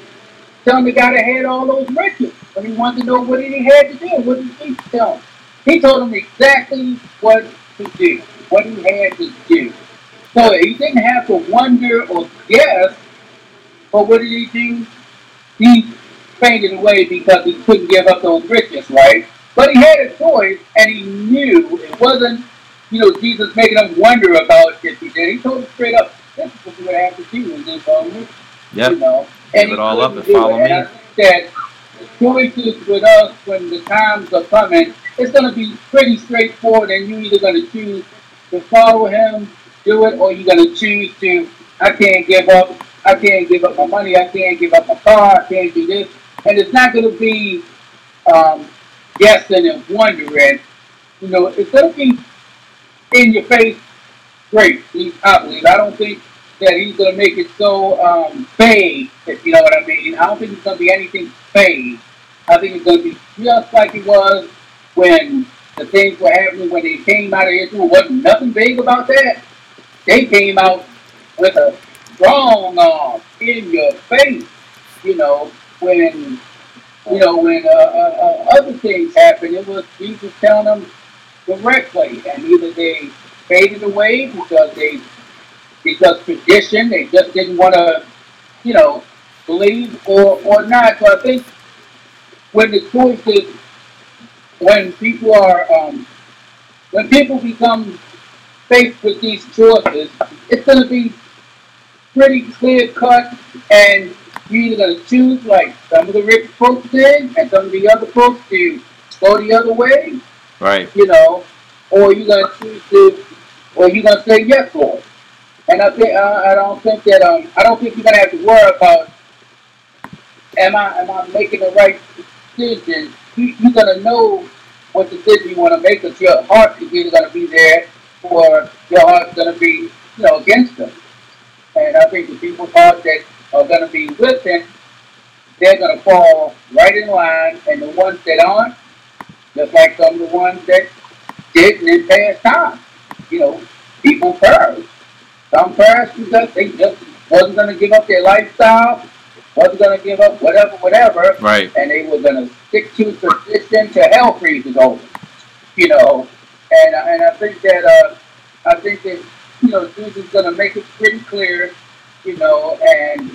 telling the guy that had all those riches when he wanted to know what he had to do. What did Jesus tell him? He told him exactly what to do, what he had to do. So he didn't have to wonder or guess. But what did he do? he fainted away because he couldn't give up those riches, right? But he had a choice, and he knew it wasn't, you know, Jesus making him wonder about if he did. He told him straight up, this is what to have to do in this moment, you Yep. know. Give he it all up and follow it. And me. I think that the choices with us when the times are coming, it's going to be pretty straightforward, and you're either going to choose to follow him, do it, or you're going to choose to, I can't give up I can't give up my money. I can't give up my car. I can't do this. And it's not going to be um, guessing and wondering. You know, it's going to be in your face, great. I believe. I don't think that he's gonna make it so um, vague, if you know what I mean. I don't think it's gonna be anything vague. I think it's gonna be just like it was when the things were happening when they came out of Israel. Wasn't nothing vague about that. They came out with a strong arm in your face. You know when you know when uh, uh, uh, other things happened, it was Jesus telling them directly, and either they faded away because they because tradition, they just didn't want to, you know, believe or or not. So I think when the choice is when people are um, when people become faced with these choices, it's going to be pretty clear cut, and you're either going to choose like some of the rich folks did, and some of the other folks to go the other way, Right. you know, or you're going to choose to, or you're going to say yes, for it. And I think uh, I don't think that um I don't think you're going to have to worry about am I am I making the right decision? You, you're going to know what decision you want to make, because your heart is either going to be there, or your heart's going to be you know against them. And I think the people thought that are going to be with him, they're going to fall right in line, and the ones that aren't, just like some of the ones that didn't in past time, you know, people perished. Some perished because they just wasn't going to give up their lifestyle, wasn't going to give up whatever, whatever, Right. and they were going to stick to tradition till hell freezes over. You know, and and I think that uh, I think that you know Jesus is going to make it pretty clear, you know, and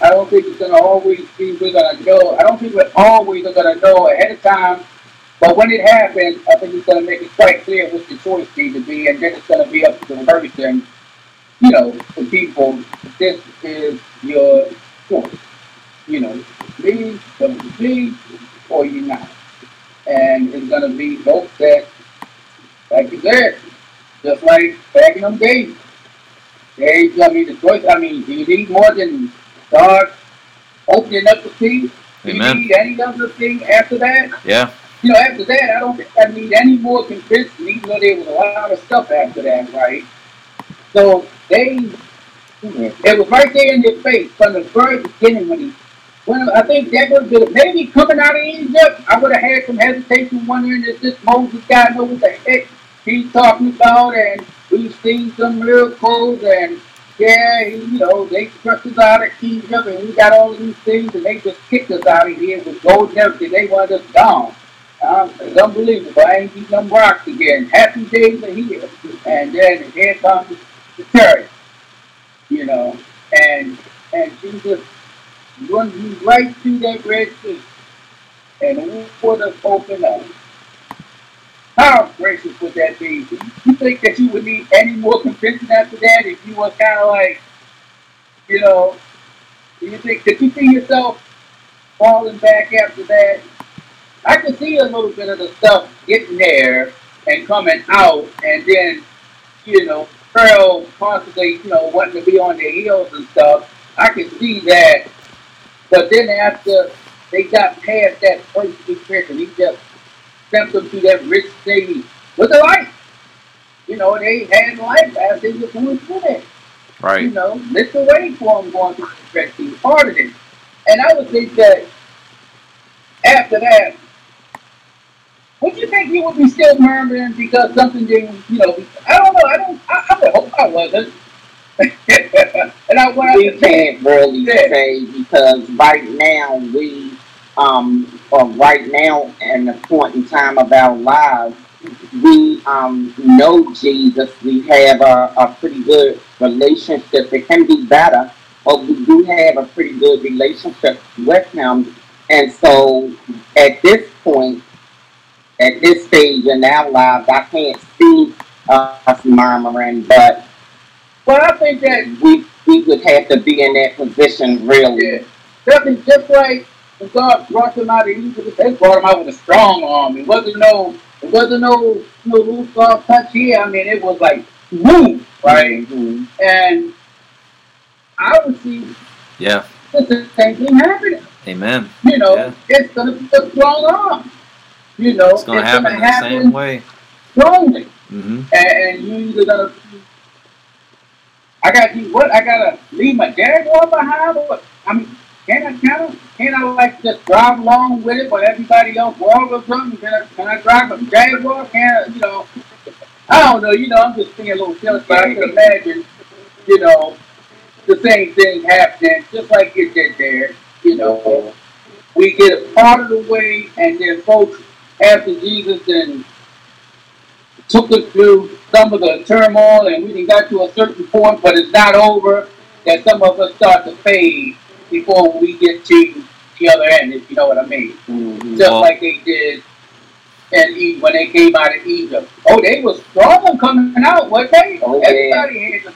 I don't think it's going to always be we're going to know. I don't think we're always going to know ahead of time. But when it happens, I think he's going to make it quite clear what the choice needs to be, and then it's going to be up to the person, you know, the people. This is your choice. You know, me, me, or you not. And it's gonna be folks that, like you said, just like back in them days. They, I mean, the choice. I mean, do you need more than God opening up the sea? Do you need any other thing after that? Yeah. You know, after that, I don't think I need any more convincing, even though there was a lot of stuff after that, right? So they, it was right there in their face from the very beginning when he, when I think that have been, maybe coming out of Egypt, I would have had some hesitation wondering if this Moses guy know what the heck he's talking about, and we've seen some miracles, and yeah, he, you know, they struck us out of Egypt, and we got all these things, and they just kicked us out of here with gold and everything. They wanted us gone. Um, it's unbelievable. I ain't eating them rocks again. Happy days are here. And then here comes the chariot. You know, and and Jesus runs you right through that Red Sea. And the water open up. How gracious would that be? You think that you would need any more convincing after that if you were kind of like, you know, do you think, could you see yourself falling back after that? I could see a little bit of the stuff getting there and coming out, and then, you know, Pearl possibly, you know, wanting to be on their heels and stuff. I could see that. But then after they got past that first depression, he just sent them to that Red Sea with a life. You know, they had life as they were going through it. Right. You know, lit the way for them going through the Red Sea, part of it. And I would think that after that, would you think you would be still murmuring because something didn't, you know, I don't know, I don't, I, I would hope I wasn't. and I we out can't really Yeah. say because right now we um or right now in the point in time of our lives we um know Jesus. We have a, a pretty good relationship. It can be better but we do have a pretty good relationship with him. And so at this point at this stage in our lives I can't see us murmuring but Well, I think that we we would have to be in that position really. Yeah. Definitely just like when God brought them out of Egypt, they brought them out with a strong arm. It wasn't no it wasn't no no loose soft touch here. I mean it was like boom, right? Mhm. And I would see Yeah. the same thing happening. Amen. You know, Yeah. it's gonna be a strong arm. You know, It's gonna happen the same way. strongly. Mm-hmm. and, and you either gonna. I got to what? I gotta leave my Jaguar behind. What? I mean, can I can I can I like just drive along with it while everybody else walk or something? Can I can I drive a Jaguar? Can I, you know? I don't know. You know, I'm just being a little silly, but I can imagine, you know, the same thing happening, just like it did there. You know, we get a part of the way, and then folks after Jesus and took us through some of the turmoil, and we got to a certain point, but it's not over. That some of us start to fade before we get to the other end, if you know what I mean. Mhm. Just Well- like they did E when they came out of Egypt. Oh, they was strong coming out, wasn't they? Oh, yeah. Everybody had to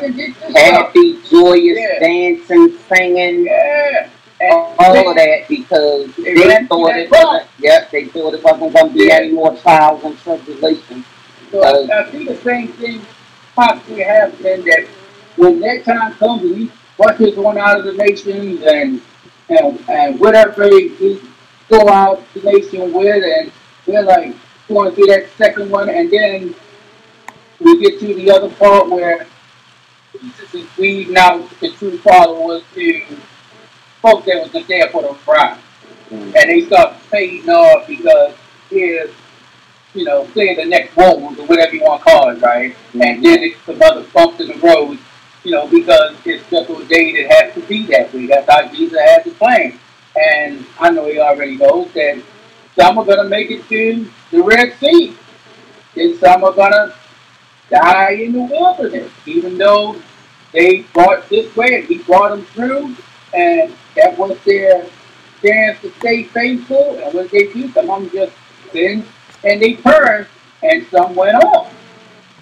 did this stuff. Happy, joyous, Yeah. dancing, singing, Yeah. And all of that because They they thought it wasn't, yep, they thought it wasn't gonna be Yeah. any more trials and tribulations. So I, I see the same thing possibly happening that when that time comes and we watch this one out of the nations and and, and whatever we go out the nation with and we're like going through that second one and then we get to the other part where since we now the true followers to folks that was just there for the ride Mm. and they start fading off because here's you know, say the next road or whatever you want to call it, right? And then it's some other bumps in the road, you know, because it's just ordained it has to be that way. That's how Jesus has to plan. And I know he already knows that some are going to make it to the Red Sea. And some are going to die in the wilderness, even though they brought this way and he brought them through. And that was their chance to stay faithful. And when they do, some of them just sinned and they turned and some went off.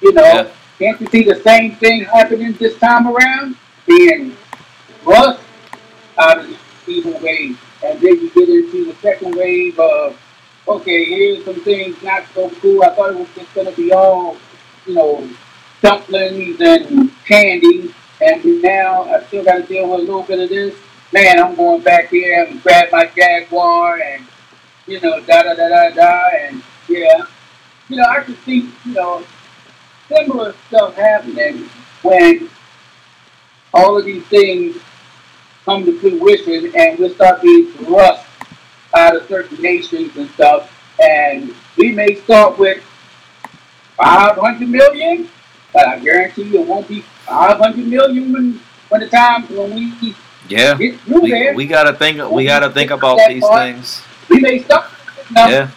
You know, Yeah. can't you see the same thing happening this time around? Being thrust out of the evil wave. And then you get into the second wave of, okay, here's some things not so cool. I thought it was just going to be all, you know, dumplings and candy. And now I still got to deal with a little bit of this. Man, I'm going back here and grab my Jaguar and, you know, da da da da da. And yeah, you know, I can see, you know, similar stuff happening when all of these things come to fruition and we'll start being thrust out of certain nations and stuff. And we may start with 500 million, but I guarantee you it won't be 500 million when, when the time when we Yeah. get We, there. we gotta think. We gotta think about these part. things. we may start. Now, Yeah.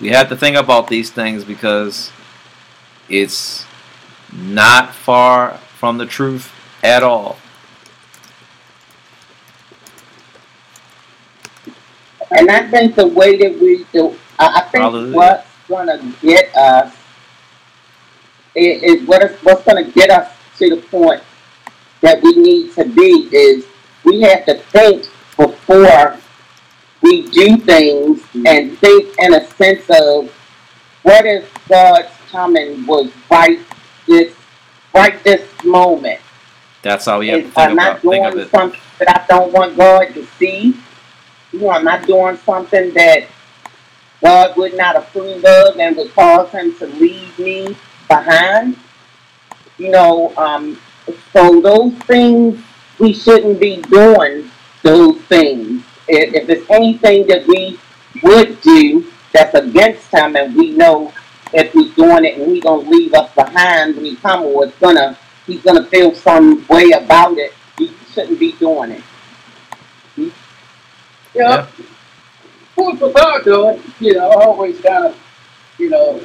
We have to think about these things because it's not far from the truth at all. And I think the way that we do, I, I think Hallelujah. what's gonna get us is, is what is what's gonna get us to the point that we need to be is we have to think before we do things and think in a sense of what if God's coming was right this right this moment. That's all we have to think I'm not about think of doing it. something that I don't want God to see, you know, I'm not doing something that God would not approve of and would cause him to leave me behind. You know, um, so those things we shouldn't be doing those things. If, if there's anything that we would do that's against him and we know if we're doing it and he's gonna leave us behind when he come or it's gonna he's gonna feel some way about it, we shouldn't be doing it. Yeah. Yeah. Food for thought, though. You know, always kind of, you know.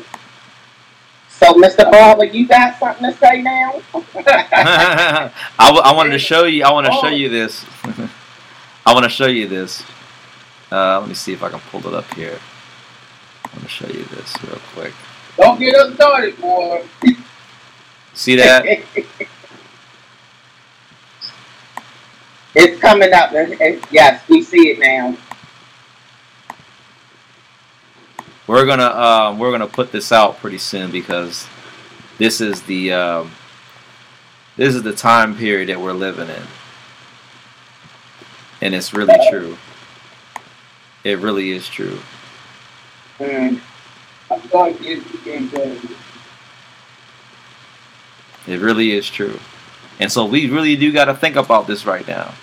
So Mr. Barber, you got something to say now? I, w- I wanted to show you. I want to show you this. I want to show you this. Uh, let me see if I can pull it up here. I want to show you this real quick. Don't get us started, boy. See that? it's coming up. Yes, we see it now. We're gonna um, we're gonna put this out pretty soon because this is the um, this is the time period that we're living in, and it's really true. It really is true. God gives became. It really is true. And so we really do got to think about this right now.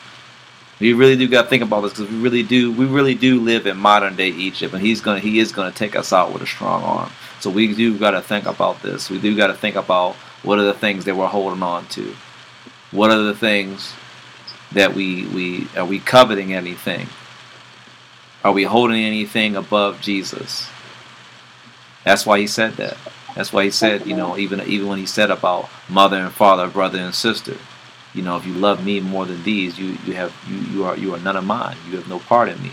We really do got to think about this because we really do. We really do live in modern day Egypt, and he's gonna. He is gonna take us out with a strong arm. So we do got to think about this. We do got to think about what are the things that we're holding on to. What are the things that we we are we coveting anything? Are we holding anything above Jesus? That's why he said that. That's why he said, you know, even even when he said about mother and father, brother and sister, you know, if you love me more than these, you you have you you are you are none of mine. You have no part in me.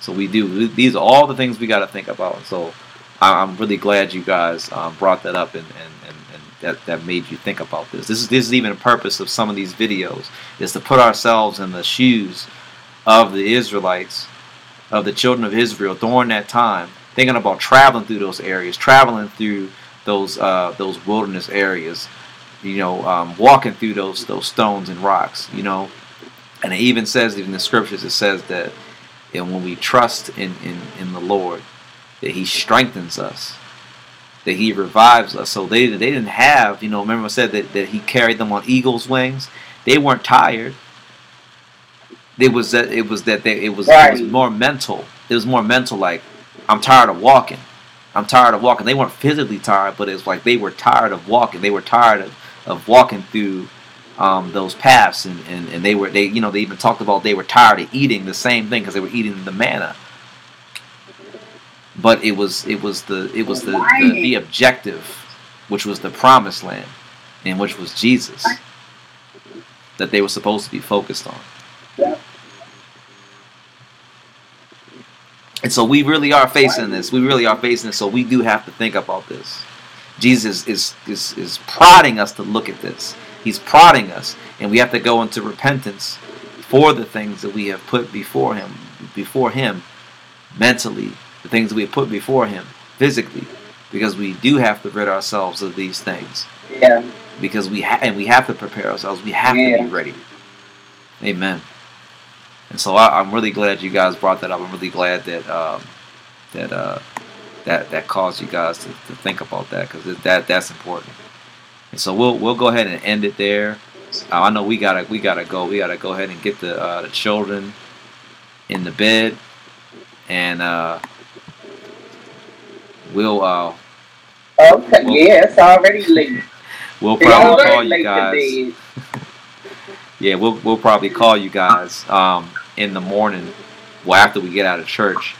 So we do. These are all the things we got to think about. So I'm really glad you guys um, brought that up and, and, and, and that, that made you think about this. This is this is even a purpose of some of these videos is to put ourselves in the shoes of the Israelites, of the children of Israel during that time, thinking about traveling through those areas, traveling through those uh, those wilderness areas, you know, um, walking through those those stones and rocks, you know. And it even says in the scriptures, it says that and when we trust in, in, in the Lord, that He strengthens us, that He revives us. So they they didn't have, you know, remember I said that, that He carried them on eagle's wings. They weren't tired. It was that it was that they, it was it was more mental. It was more mental. Like I'm tired of walking. I'm tired of walking. They weren't physically tired, but it's like they were tired of walking. They were tired of, of walking through um, those paths, and, and, and they were they you know they even talked about they were tired of eating the same thing because they were eating the manna. But it was it was the it was the, the the objective, which was the promised land, and which was Jesus, that they were supposed to be focused on. And so we really are facing this. We really are facing this. So we do have to think about this. Jesus is is is prodding us to look at this. He's prodding us, and we have to go into repentance for the things that we have put before him, before him, mentally, the things that we have put before him, physically, because we do have to rid ourselves of these things. Yeah. Because we ha- and we have to prepare ourselves. We have to be ready. Amen. And so I, I'm really glad you guys brought that up. I'm really glad that um, that uh, that that caused you guys to, to think about that because that that's important. And so we'll we'll go ahead and end it there. Uh, I know we gotta we gotta go. We gotta go ahead and get the uh, the children in the bed, and uh, we'll uh, Okay. Yeah, it's already late. we'll probably call you guys. Yeah, we'll we'll probably call you guys um, in the morning, well after we get out of church,